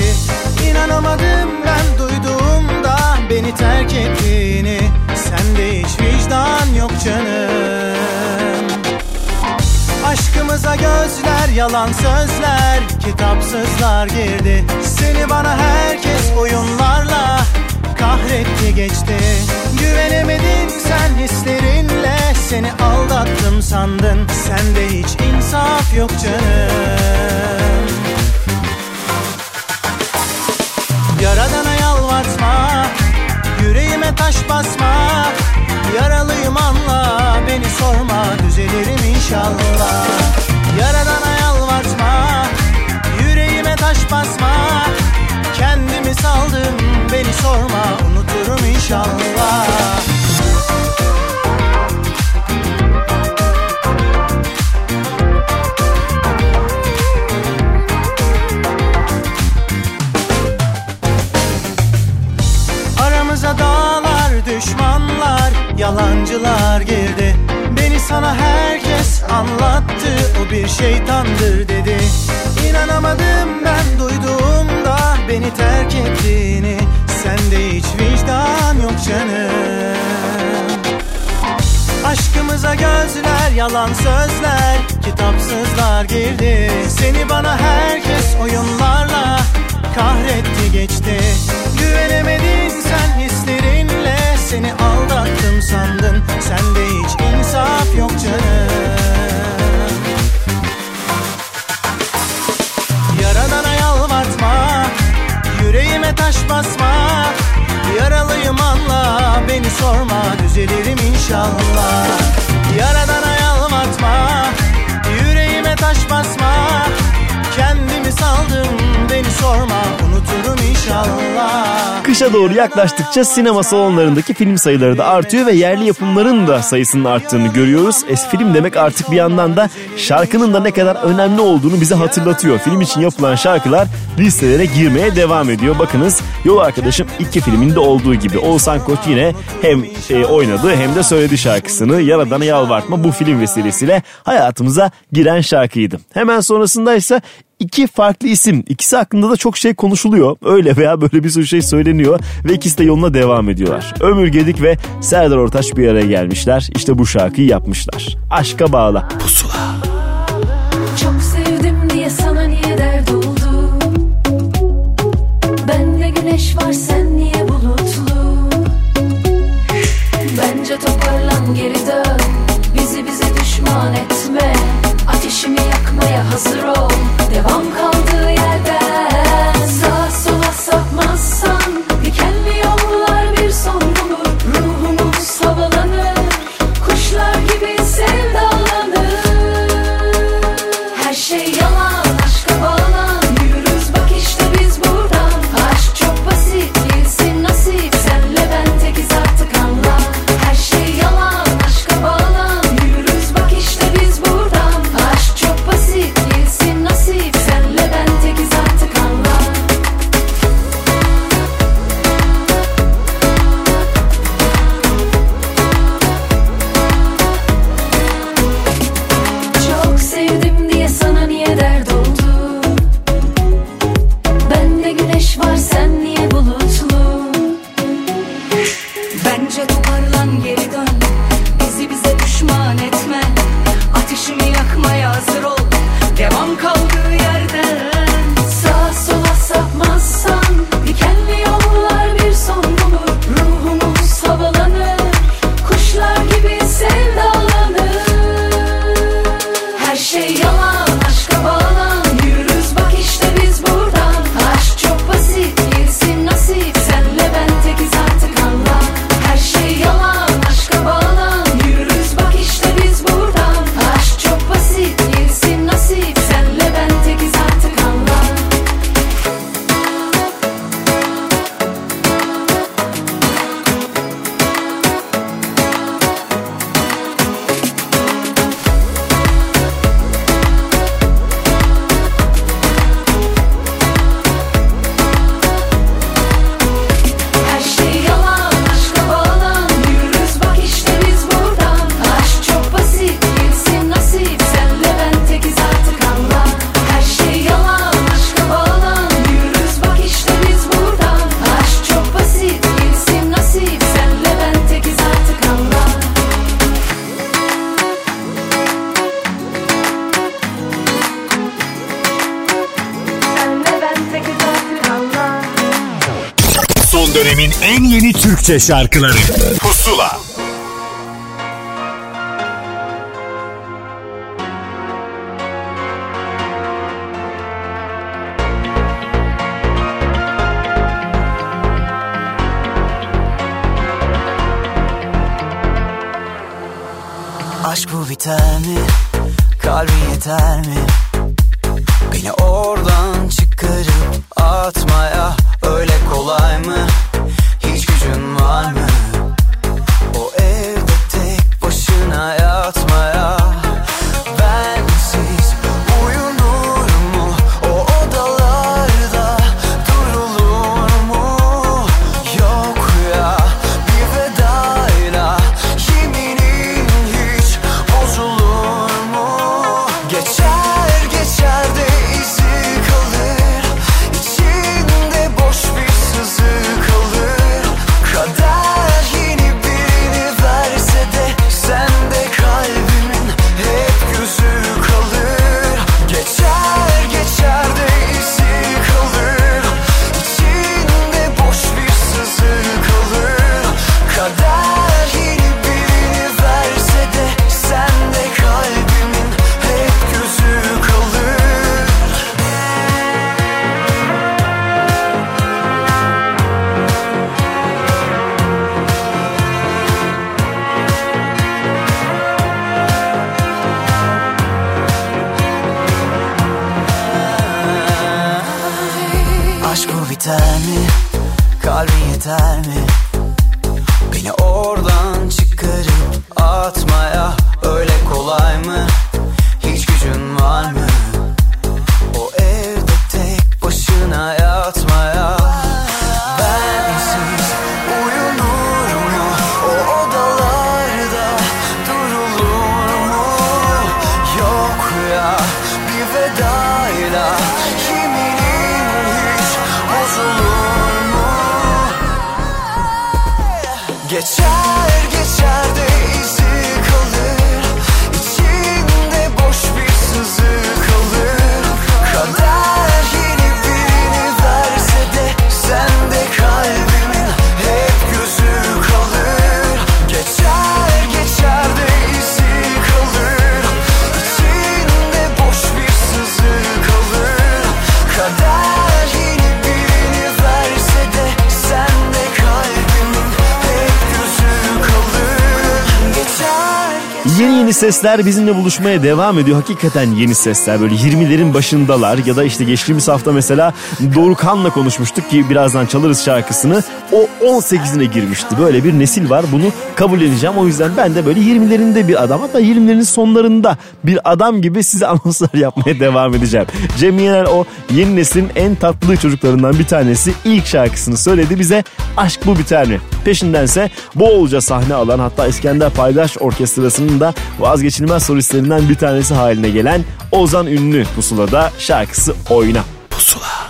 İnanamadım ben duyduğumda beni terk ettiğini. Sende hiç vicdan yok canım. Aşkımıza gözler, yalan sözler, kitapsızlar girdi. Seni bana herkes oyunlarla kahretti geçti. Güvenemedim sen hislerinle Seni aldattım sandın. Sende hiç insaf yok canım. Yaradana yalvartma Yüreğime taş basma. Yaralıyım anla Beni sorma düzelirim inşallah. Yaradana yalvartma Yüreğime taş basma. Kendimi saldım Beni sorma unuturum inşallah düşmanlar, yalancılar girdi. Beni sana herkes anlattı, o bir şeytandır dedi. İnanamadım ben duyduğumda beni terk ettiğini. Sende hiç vicdan yok canım. Aşkımıza gözler, yalan sözler, kitapsızlar girdi. Seni bana herkes oyunlarla kahretti geçti. Güvenemedin sen hislerinle Seni aldattım sandın. Sende hiç insaf yok canım. Yaradana yalvartma Yüreğime taş basma. Yaralıyım anla Beni sorma düzelirim inşallah. Yaradana yalvartma Yüreğime taş basma. Kendimi saldım Beni sorma unuturum inşallah Kışa doğru yaklaştıkça sinema salonlarındaki film sayıları da artıyor ve yerli yapımların da sayısının arttığını görüyoruz. Es film demek artık bir yandan da şarkının da ne kadar önemli olduğunu bize hatırlatıyor. Film için yapılan şarkılar listelere girmeye devam ediyor. Bakınız Yol Arkadaşım iki filminde olduğu gibi Oğuzhan Koç yine hem e, oynadı hem de söyledi şarkısını. Yaradana Yalvartma bu film vesilesiyle hayatımıza giren şarkıydı. Hemen sonrasında ise iki farklı isim. İkisi hakkında da çok şey konuşuluyor. Öyle veya böyle bir sürü şey söyleniyor ve ikisi de yoluna devam ediyorlar. Ömür Gedik ve Serdar Ortaç bir araya gelmişler. İşte bu şarkıyı yapmışlar. Aşka bağla. Pusula. Hazır ol. Devam kaldığı Türkçe şarkıları Pusula Aşk bu biter mi? Kalbin yeter mi? Geçer geçer de Yeni sesler bizimle buluşmaya devam ediyor. Hakikaten yeni sesler böyle 20'lerin başındalar ya da işte geçtiğimiz hafta mesela Dorukhan'la konuşmuştuk ki birazdan çalarız şarkısını. O 18'ine girmişti. Böyle bir nesil var bunu kabulleneceğim. O yüzden ben de böyle 20'lerinde bir adam hatta 20'lerin sonlarında bir adam gibi size anonslar yapmaya devam edeceğim. Cem Yener o yeni neslin en tatlı çocuklarından bir tanesi ilk şarkısını söyledi bize aşk bu biter mi? Peşindense bolca sahne alan hatta İskender Paydaş Orkestrası'nın da vazgeçilmez solistlerinden bir tanesi haline gelen Ozan Ünlü Pusula'da şarkısı Oyna. Pusula.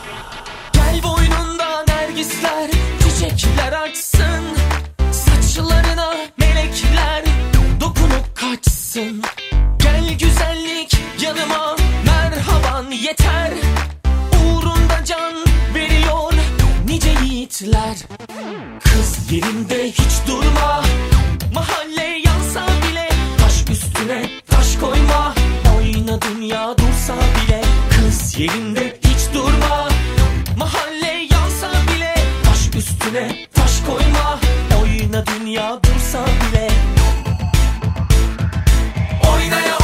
Gel boynunda nergisler, çiçekler açsın Saçlarına melekler dokunup kaçsın. Gel güzellik yanıma merhaban yeter. Uğrunda can veriyor nice yiğitler. Kız yerinde hiç durma Oyna dünya dursa bile. Kız yerinde hiç durma. Mahalle yansa bile. Taş üstüne taş koyma. Oyna dünya dursa bile. Oynaya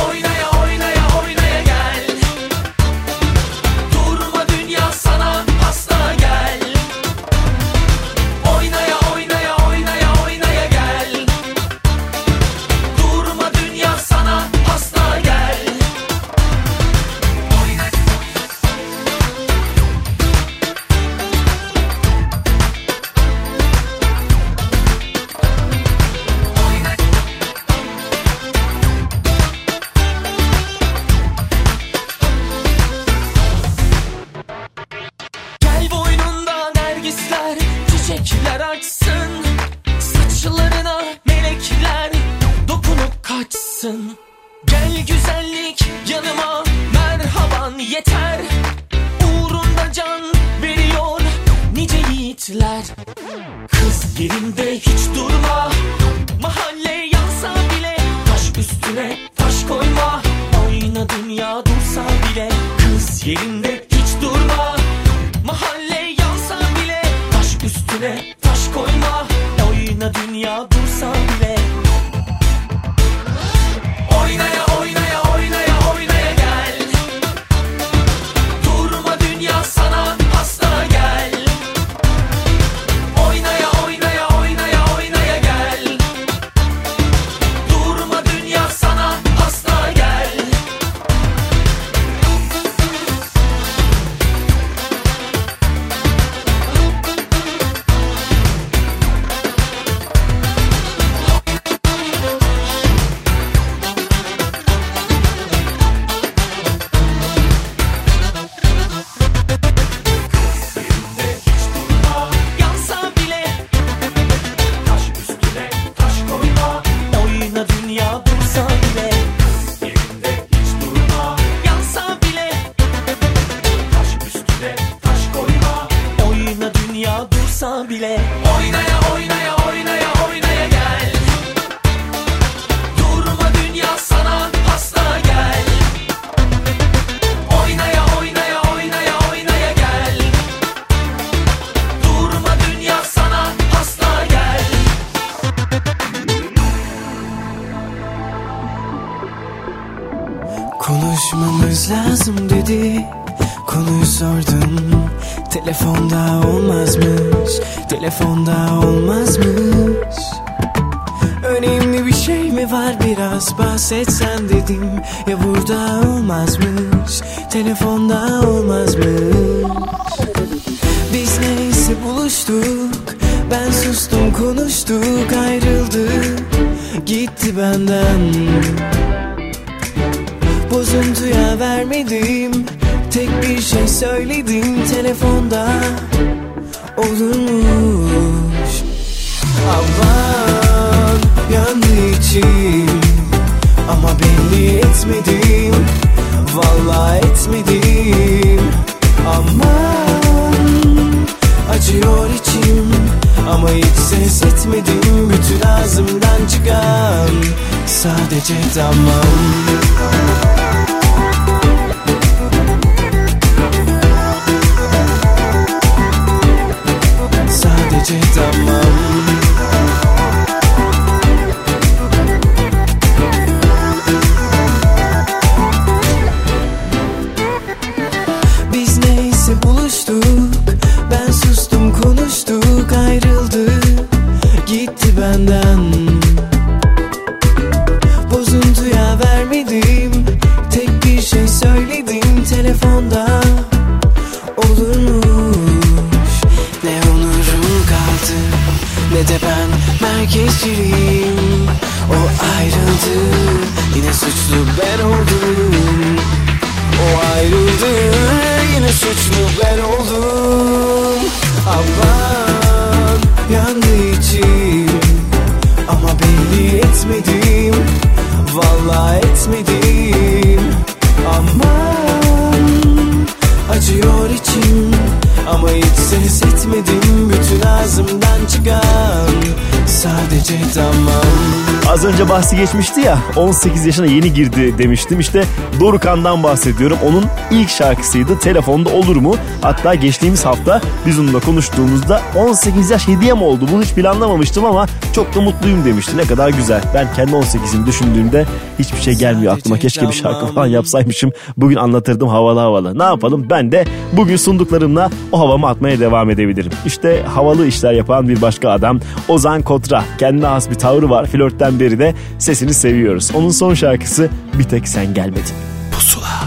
bahsi geçmişti ya? 18 yaşına yeni girdi demiştim. İşte Dorukan'dan bahsediyorum. Onun ilk şarkısıydı. Telefonda olur mu? Hatta geçtiğimiz hafta biz onunla konuştuğumuzda 18 yaş hediye mi oldu? Bunu hiç planlamamıştım ama çok da mutluyum demişti. Ne kadar güzel. Ben kendi 18'imi düşündüğümde hiçbir şey gelmiyor aklıma. Keşke bir şarkı falan yapsaymışım. Bugün anlatırdım havalı havalı. Ne yapalım? Ben de bugün sunduklarımla o havamı atmaya devam edebilirim. İşte havalı işler yapan bir başka adam. Ozan Kotra. Kendine has bir tavrı var. Flörtten beri de sesini seviyoruz. Onun son şarkısı Bir Tek Sen Gelmedin. Pusula.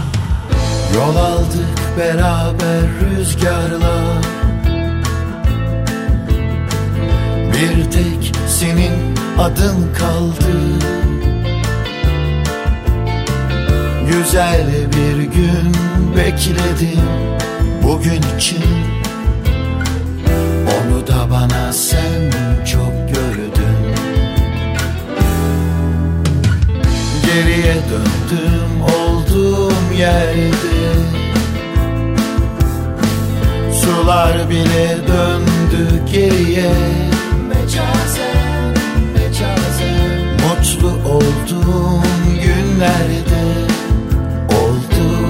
Yol aldık beraber rüzgarla. Bir tek senin adın kaldı. Güzel bir gün bekledim bugün için Geriye döndüm olduğum yerde. Sular bile döndü geriye. Mecazen, mecazen Mutlu olduğum günlerde. Oldu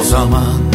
O zaman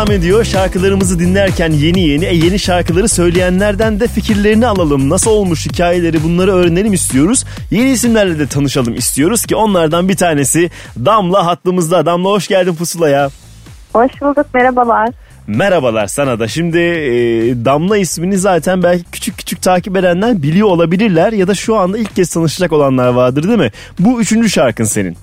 devam ediyor. Şarkılarımızı dinlerken yeni yeni e, yeni şarkıları söyleyenlerden de fikirlerini alalım. Nasıl olmuş hikayeleri bunları öğrenelim istiyoruz. Yeni isimlerle de tanışalım istiyoruz ki onlardan bir tanesi Damla hattımızda. Damla hoş geldin Pusula'ya. Hoş bulduk merhabalar. Merhabalar sana da. Şimdi e, Damla ismini zaten belki küçük küçük takip edenler biliyor olabilirler ya da şu anda ilk kez tanışacak olanlar vardır değil mi? Bu üçüncü şarkın senin.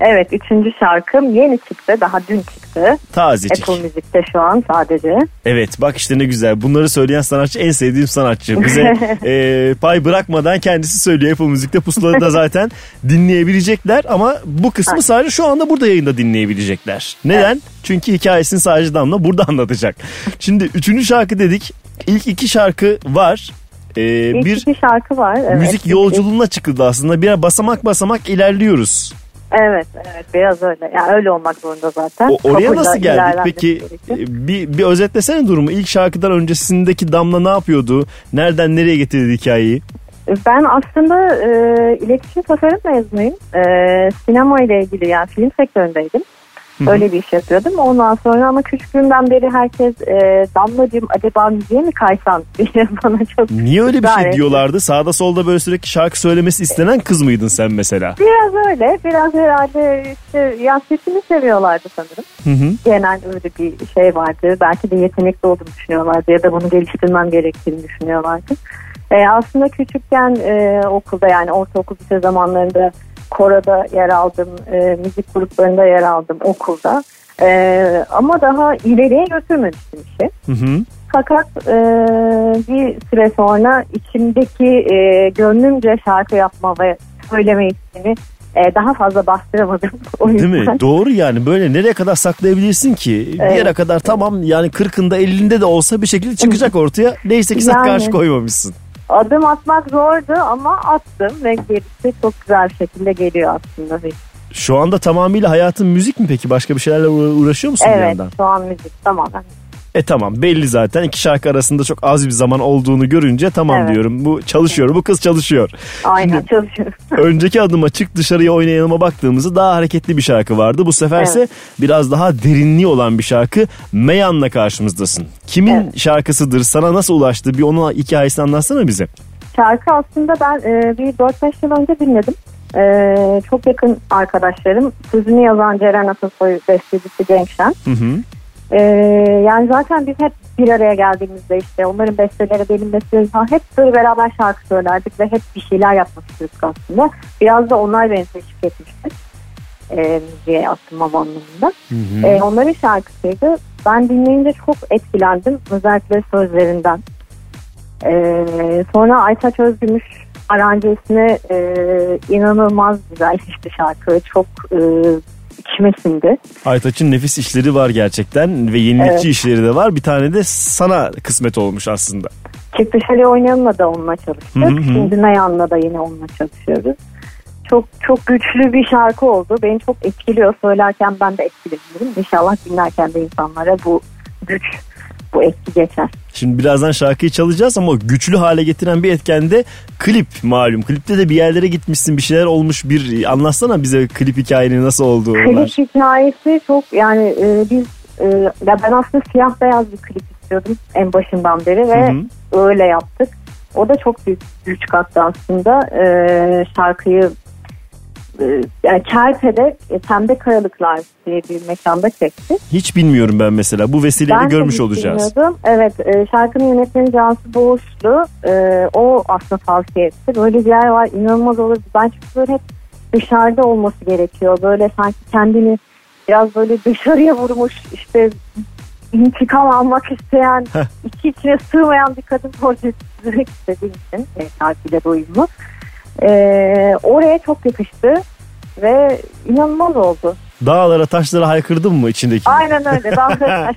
Evet üçüncü şarkım yeni çıktı daha dün çıktı. Tazecik. Apple Müzik'te şu an sadece. Evet bak işte ne güzel. Bunları söyleyen sanatçı en sevdiğim sanatçı. Bize e, pay bırakmadan kendisi söylüyor. Apple Müzik'te pusuları da zaten dinleyebilecekler ama bu kısmı sadece şu anda burada yayında dinleyebilecekler. Neden? Çünkü hikayesini sadece Damla burada anlatacak. Şimdi üçüncü şarkı dedik. İlk iki şarkı var. Ee, İlk bir iki şarkı var. Evet. müzik yolculuğuna çıkıldı aslında. Bir basamak basamak ilerliyoruz. Evet evet biraz öyle. Yani öyle olmak zorunda zaten. O, oraya Kabulle nasıl geldik peki? e, Bir, bir özetlesene durumu. İlk şarkıdan öncesindeki Damla ne yapıyordu? Nereden nereye getirdi hikayeyi? Ben aslında e, iletişim tasarım mezunuyum. E, sinema ile ilgili yani film sektöründeydim. Öyle bir iş yapıyordum. Ondan sonra ama küçüklüğümden beri herkes e, Damlacığım acaba müziğe mi kaysan diye bana çok Niye öyle bir şey etti. diyorlardı? Sağda solda böyle sürekli şarkı söylemesi istenen kız mıydın sen mesela? Biraz öyle. Biraz herhalde işte ya sesini seviyorlardı sanırım. Hı hı. Genel öyle bir şey vardı. Belki de yetenekli olduğumu düşünüyorlardı ya da bunu geliştirmem gerektiğini düşünüyorlardı. E, aslında küçükken e, okulda yani ortaokul lise zamanlarında koroda yer aldım. E, müzik gruplarında yer aldım okulda. E, ama daha ileriye götürmemiştim işi. Hı hı. Fakat e, bir süre sonra içimdeki e, gönlümce şarkı yapma ve söyleme isteğini e, daha fazla bastıramadım. O Değil mi? Doğru yani. Böyle nereye kadar saklayabilirsin ki? Bir Evet. yere kadar tamam yani kırkında elinde de olsa bir şekilde çıkacak ortaya. Neyse ki sen Yani. karşı koymamışsın. Adım atmak zordu ama attım ve gerisi çok güzel bir şekilde geliyor aslında. Şu anda tamamıyla hayatın müzik mi peki? Başka bir şeylerle uğra- uğraşıyor musun bir Evet yandan? şu an müzik tamamen. E tamam belli zaten iki şarkı arasında çok az bir zaman olduğunu görünce tamam Evet. diyorum. Bu çalışıyor bu kız çalışıyor. Aynen çalışıyorum. Önceki adıma çık dışarıya oynayanıma baktığımızda daha hareketli bir şarkı vardı. Bu seferse Evet. biraz daha derinliği olan bir şarkı. Meyan'la karşımızdasın. Kimin şarkısıdır? Sana nasıl ulaştı? Bir onun hikayesini anlatsana bize. Şarkı aslında ben e, bir 4-5 yıl önce dinledim. E, çok yakın arkadaşlarım. Sözünü yazan Ceren Atasoy bestecisi Cenk Şen. Hı hı. Ee, yani zaten biz hep bir araya geldiğimizde işte onların besteleri benim bestelerim falan hep böyle beraber şarkı söylerdik ve hep bir şeyler yapmak istiyorduk aslında. Biraz da onlar beni teşvik etmişti. E, müziğe atılmam anlamında. hı. E, onların şarkısıydı. Ben dinleyince çok etkilendim. Özellikle sözlerinden. E, sonra Aytaç Özgümüş aranjesine e, inanılmaz güzelleşti şarkı. Çok e, içime sindi. Aytaç'ın nefis işleri var gerçekten ve yenilikçi Evet. işleri de var. Bir tane de sana kısmet olmuş aslında. Çık dışarıya oynayanla da onunla çalıştık. Hı hı. Şimdi Nayan'la da yine onunla çalışıyoruz. Çok çok güçlü bir şarkı oldu. Beni çok etkiliyor. Söylerken ben de etkileniyorum. İnşallah dinlerken de insanlara bu güç, bu etki geçer. Şimdi birazdan şarkıyı çalacağız ama güçlü hale getiren bir etken de klip malum. Klipte de bir yerlere gitmişsin bir şeyler olmuş bir anlatsana bize klip hikayenin nasıl olduğu. Klip hikayesi çok yani e, biz e, ya ben aslında siyah beyaz bir klip istiyordum en başından beri ve Hı öyle yaptık. O da çok büyük güç kattı aslında. E, şarkıyı yani Kerpe'de e, Pembe Kayalıklar diye bir mekanda çekti. Hiç bilmiyorum ben mesela. Bu vesileyle Ben görmüş olacağız. bilmiyordum. Evet e, şarkının yönetmeni Cansu Boğuşlu e, o aslında tavsiye etti. Böyle bir yer var inanılmaz olur. Ben çünkü böyle hep dışarıda olması gerekiyor. Böyle sanki kendini biraz böyle dışarıya vurmuş işte intikam almak isteyen içi içine sığmayan bir kadın portresi çizmek istediğim için e, şarkıyla doyumlu. E, oraya çok yakıştı ve inanılmaz oldu. Dağlara taşlara haykırdın mı içindeki? Aynen öyle. Dans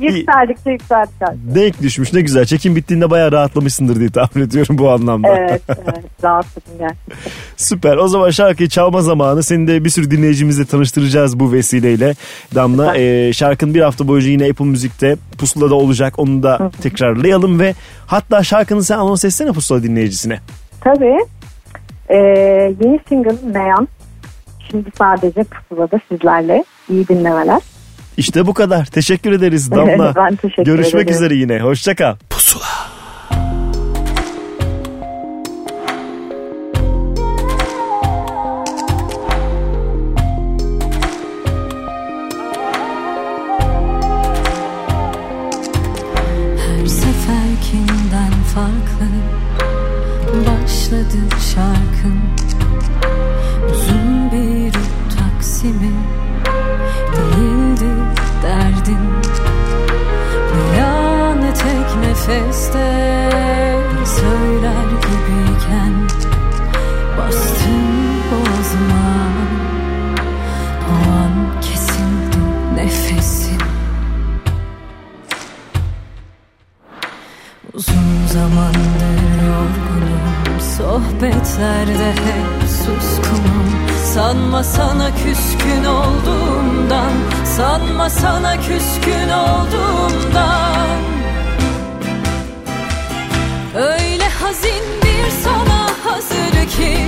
Yükseldikçe yükseldik. artık. Denk düşmüş ne güzel. Çekim bittiğinde bayağı rahatlamışsındır diye tahmin ediyorum bu anlamda. Evet, evet. Rahatladım gerçekten. Süper. O zaman şarkıyı çalma zamanı. Seni de bir sürü dinleyicimizle tanıştıracağız bu vesileyle. Damla e, şarkın bir hafta boyunca yine Apple Müzik'te Pusula'da olacak. Onu da tekrarlayalım ve hatta şarkını sen anons etsene Pusula dinleyicisine. Tabii. Ee, yeni single Neyan. Şimdi sadece pusulada sizlerle. iyi dinlemeler. İşte bu kadar. Teşekkür ederiz Damla. Ben teşekkür Görüşmek ederim. üzere yine. Hoşça kal. Her seferkinden farklı Başladı şarkın Uzun bir taksimi Değildi derdin Bir an tek nefeste Sohbetlerde hep suskunum. Sanma sana küskün olduğumdan Sanma sana küskün olduğumdan. Öyle hazin bir sona hazır ki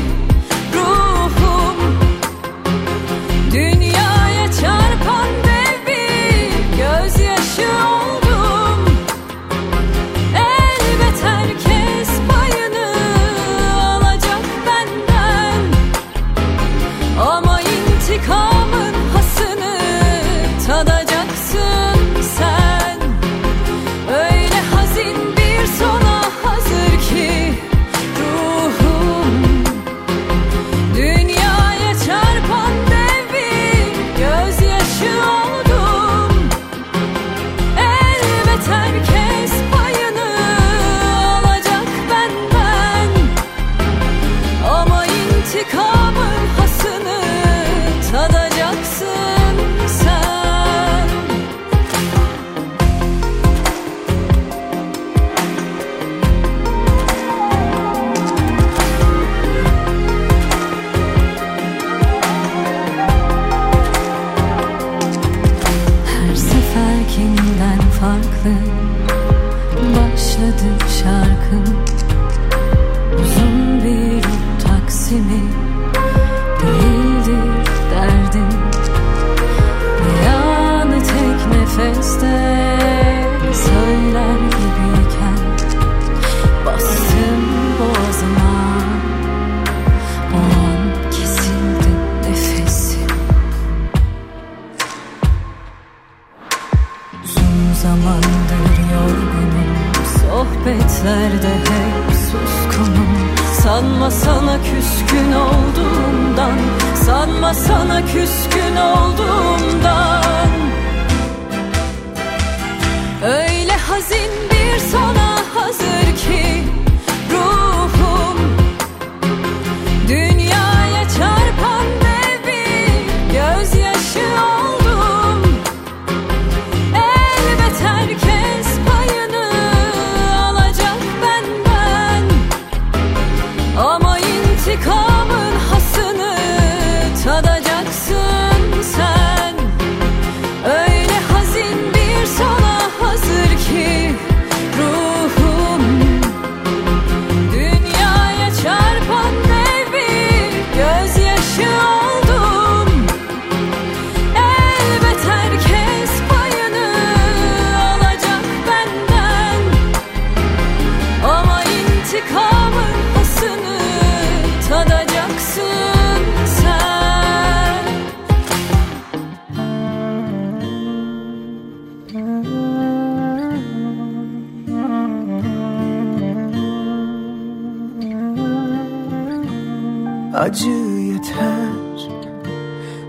Acı yeter.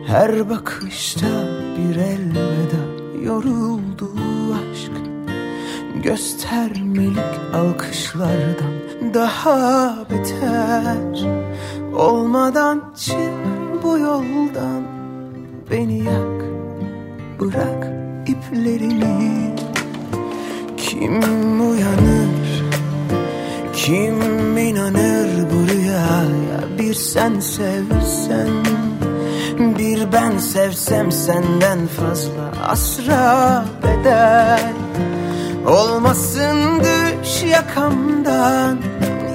Her bakışta bir elveda. Yoruldu aşk. Göstermelik alkışlardan Daha beter. Olmadan çık bu yoldan. Beni yak Bırak iplerini. Kim uyanır Kim inanır bu rüyaya Bir sen sevsen Bir ben sevsem senden fazla Asra bedel Olmasın düş yakamdan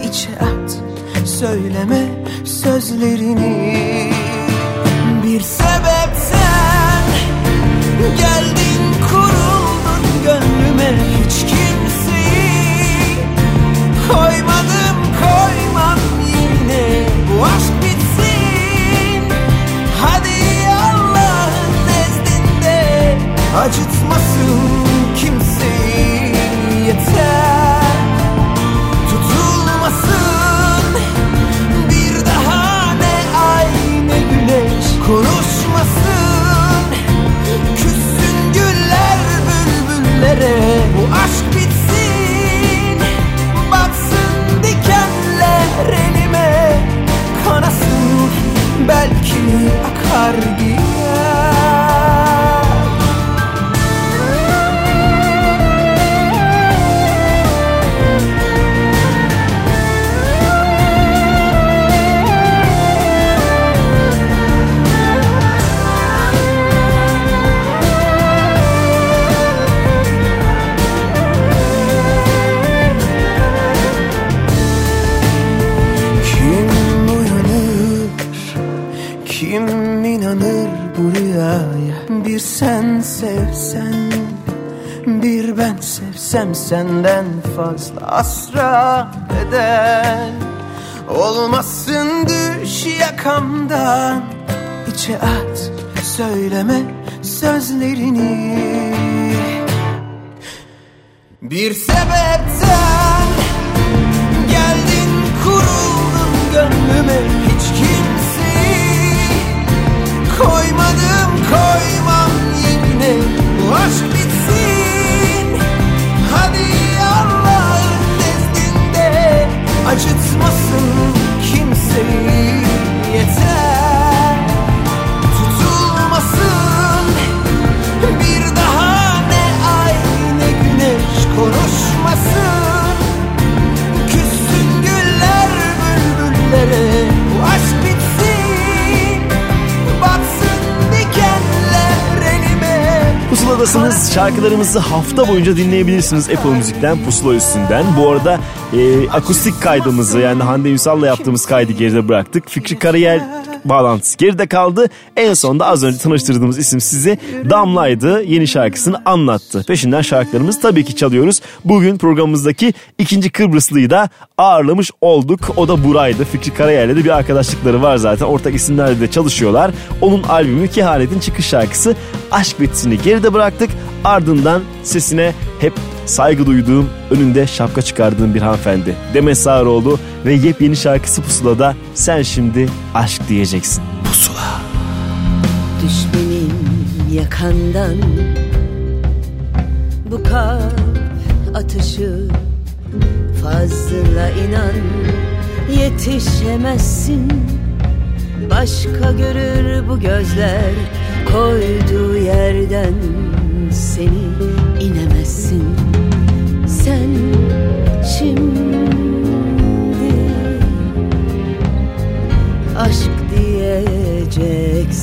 içe at Söyleme sözlerini. Bir sebepten Geldin kuruldun gönlüme Koymadım koymam yine. Bu aşk bitsin. Hadi Allah'ın nezdinde. Acıtmasın kimseyi. Yeter. Tutulmasın. Bir daha ne ay ne güneş. Konuşmasın. Küssün güller bülbüllere akar gider sevsem senden fazla asra bedel. Olmasın düş yakamdan, içe at söyleme sözlerini. Bir sebepten Geldin kuruldun gönlüme hiç kimseyi Koymadım koymam yine bu aşk bitsin acıtmasın kimseyi yeter. Tutulmasın bir daha ne ay ne güneş konuşmasın. Küssün güller bülbüllere Bu aşk bitsin. Batsın dikenler elime. Pusuladasınız. Şarkılarımızı hafta boyunca dinleyebilirsiniz. Apple Müzik'ten Pusula üstünden. Bu arada e, akustik kaydımızı yani Hande Ünsal'la yaptığımız kaydı geride bıraktık. Fikri Karayel bağlantısı geride kaldı. En sonunda az önce tanıştırdığımız isim size Damla'ydı. Yeni şarkısını anlattı. Peşinden şarkılarımızı tabii ki çalıyoruz. Bugün programımızdaki ikinci Kıbrıslıyı da ağırlamış olduk. O da Buray'dı. Fikri Karayel'le de bir arkadaşlıkları var zaten. Ortak isimlerle de çalışıyorlar. Onun albümü Kehanet'in çıkış şarkısı Aşk Bitsin'i geride bıraktık. Ardından sesine hep saygı duyduğum, önünde şapka çıkardığım bir hanımefendi. Demet Sağaroğlu ve yepyeni şarkısı Pusula'da Sen Şimdi Aşk Diyeceksin. Pusula. Düş benim yakandan Bu kalp atışı fazla inan Yetişemezsin Başka görür bu gözler Koyduğu yerden seni inemezsin diyeceksin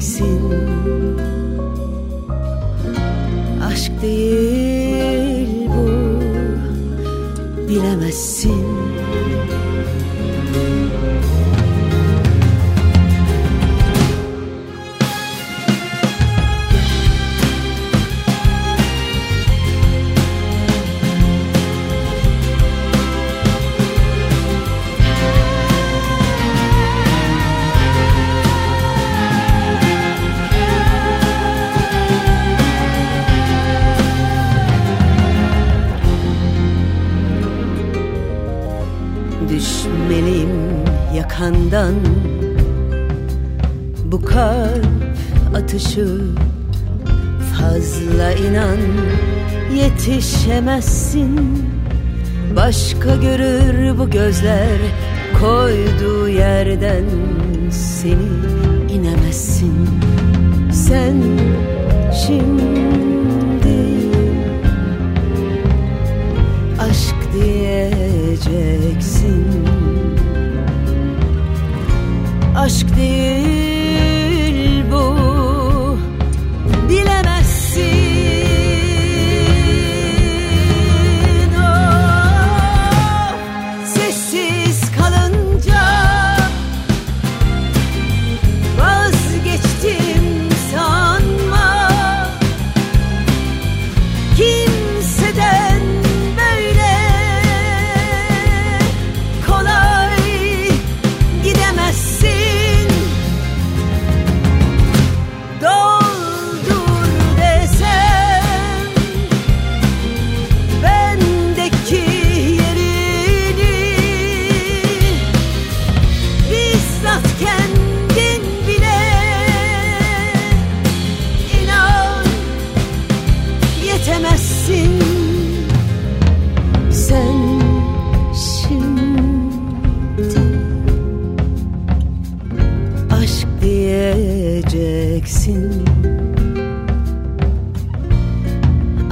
diyeceksin gözler Koyduğu yerden seni inemezsin. Sen şimdi aşk diyeceksin. Aşk değil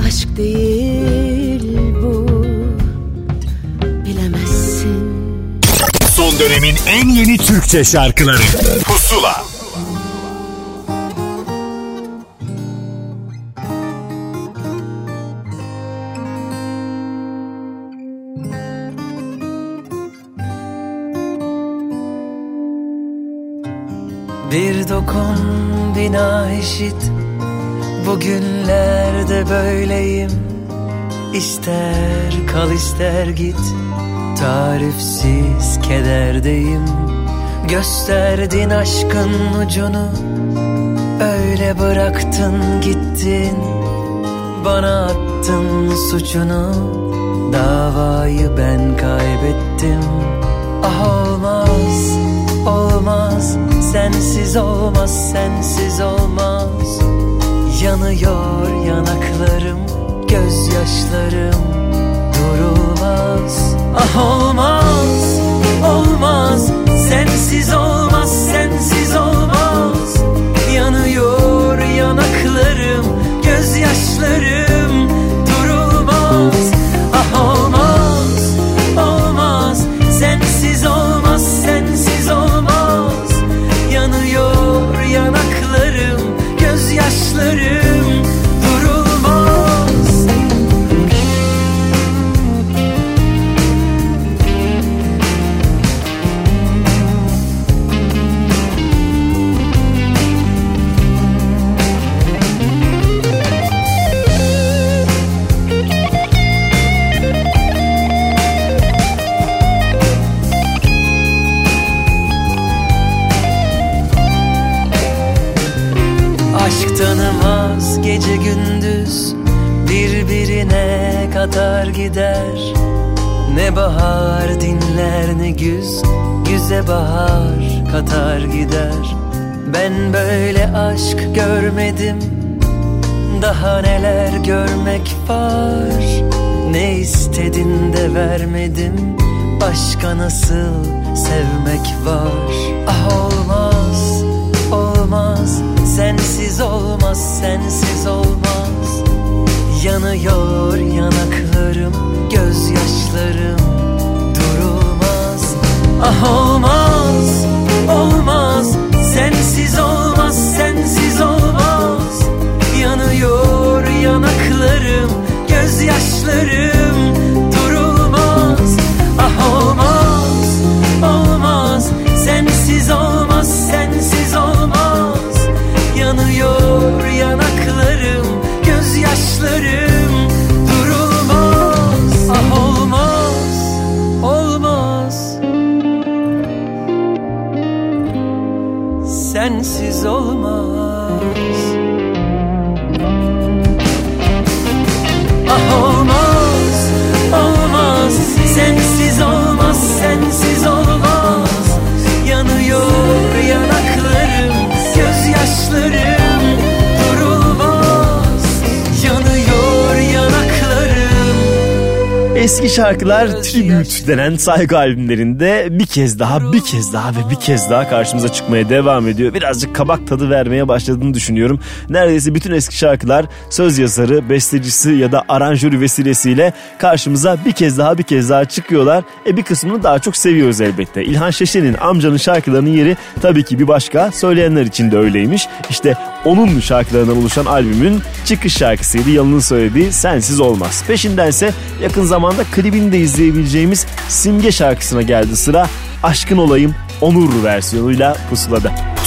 Aşk değil bu. Bilemezsin. Son dönemin en yeni Türkçe şarkıları. Pusula ister git Tarifsiz kederdeyim. Gösterdin aşkın ucunu Öyle bıraktın gittin. Bana attın suçunu Davayı ben kaybettim. Ah olmaz, olmaz Sensiz olmaz, sensiz olmaz. Yanıyor yanaklarım, gözyaşlarım Durulmaz Ah olmaz, olmaz. Sensiz olmaz, sensiz olmaz. Yanıyor yanaklarım, gözyaşlarım gece gündüz Birbirine kadar gider. Ne bahar dinler ne güz Güze bahar katar gider. Ben böyle aşk görmedim Daha neler görmek var? Ne istedin de vermedim Başka nasıl sevmek var? Ah olmaz, olmaz Sensiz olmaz, sensiz olmaz. Yanıyor yanaklarım, gözyaşlarım. Durulmaz, ah olmaz, olmaz. Sensiz olmaz, sensiz olmaz. Yanıyor yanaklarım, gözyaşlarım. Durulmaz, ah olmaz, olmaz. Sensiz olmaz, Bakışlarım durulmaz. Ah olmaz, olmaz. Sensiz olmaz. Ah olmaz, olmaz. Sensiz olmaz, sensiz olmaz. Yanıyor yanaklarım, göz gözyaşlarım. Eski şarkılar tribute denen saygı albümlerinde bir kez daha bir kez daha ve bir kez daha karşımıza çıkmaya devam ediyor. Birazcık kabak tadı vermeye başladığını düşünüyorum. Neredeyse bütün eski şarkılar söz yazarı, bestecisi ya da aranjörü vesilesiyle karşımıza bir kez daha bir kez daha çıkıyorlar. E bir kısmını daha çok seviyoruz elbette. İlhan Şeşen'in amcanın şarkılarının yeri tabii ki bir başka. Söyleyenler için de öyleymiş. İşte onun şarkılarından oluşan albümün çıkış şarkısıydı. Yalın'ın söylediği Sensiz Olmaz. Peşindense yakın zamanda klibini de izleyebileceğimiz Simge şarkısına geldi sıra. Aşkın Olayım Onur versiyonuyla Pusula'da.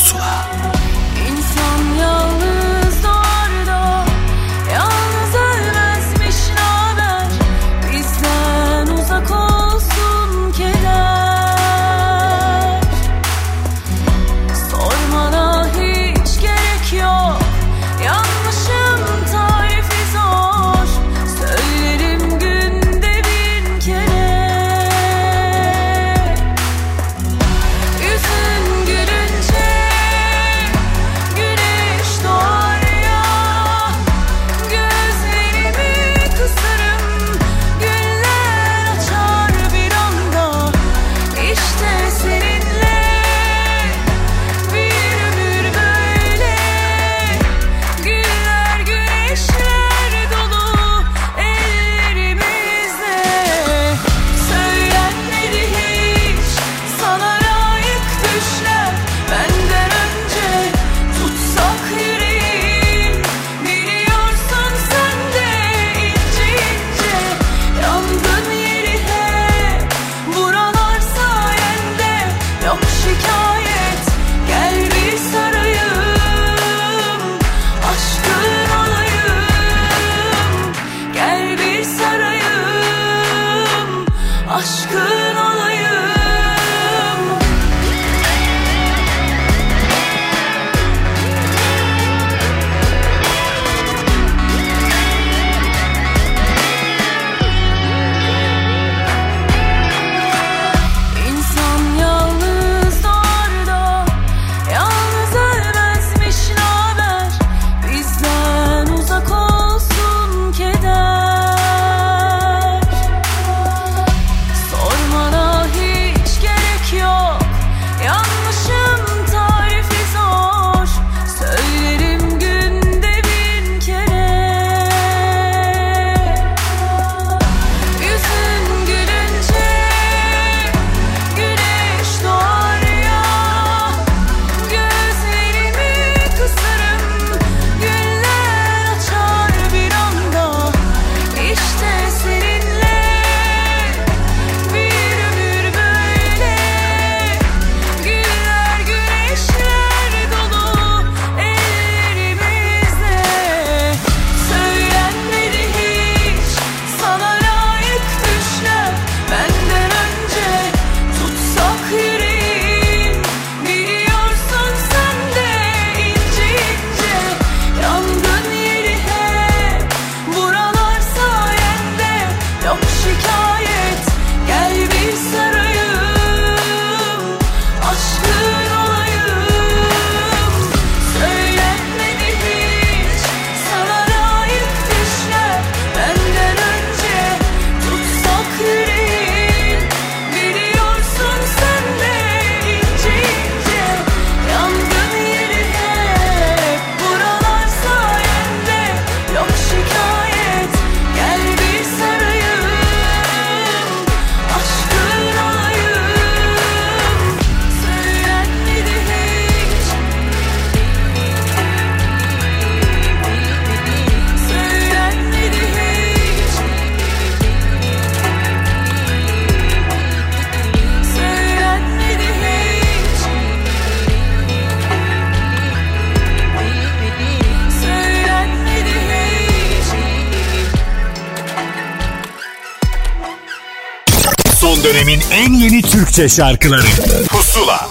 Dönemin en yeni Türkçe şarkıları. Pusula.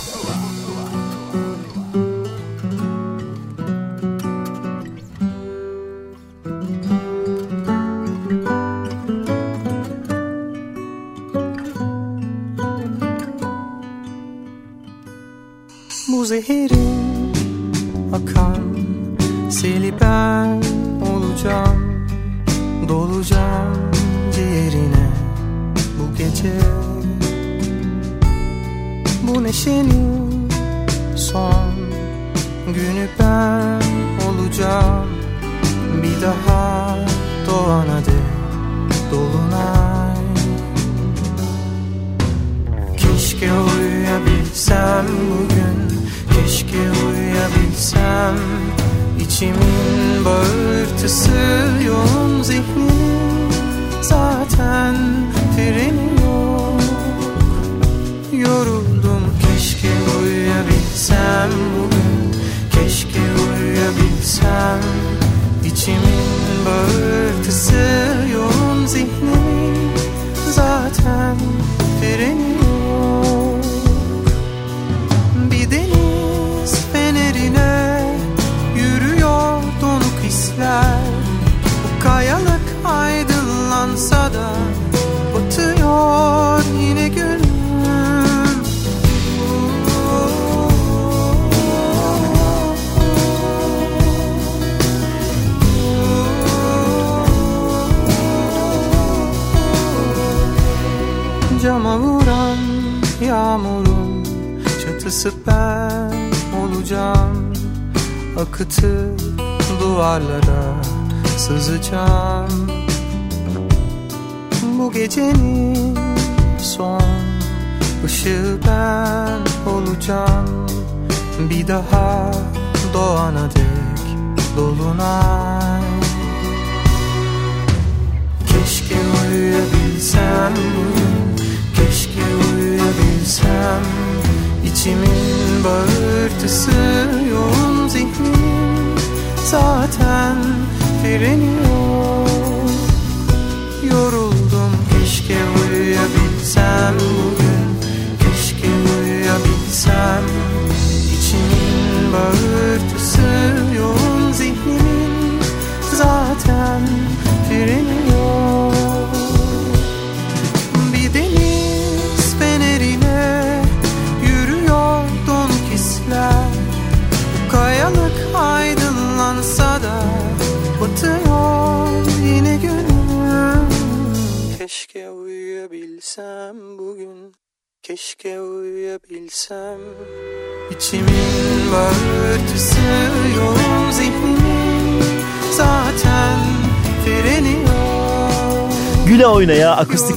Bu zehirin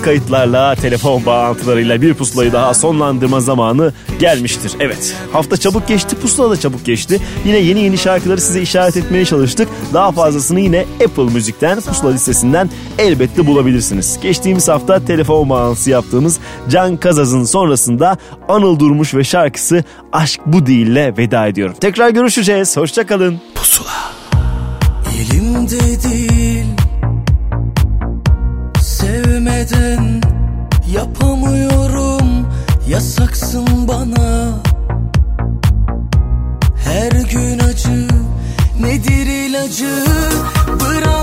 kayıtlarla, telefon bağlantılarıyla bir pusulayı daha sonlandırma zamanı gelmiştir. Evet, hafta çabuk geçti, pusula da çabuk geçti. Yine yeni yeni şarkıları size işaret etmeye çalıştık. Daha fazlasını yine Apple Müzik'ten, pusula listesinden elbette bulabilirsiniz. Geçtiğimiz hafta telefon bağlantısı yaptığımız Can Kazaz'ın sonrasında Anıl Durmuş ve şarkısı Aşk Bu Değil'le veda ediyorum. Tekrar görüşeceğiz, hoşçakalın. Pusula. Elimde değil neden yapamıyorum yasaksın bana. Her gün acı nedir ilacı? Bırak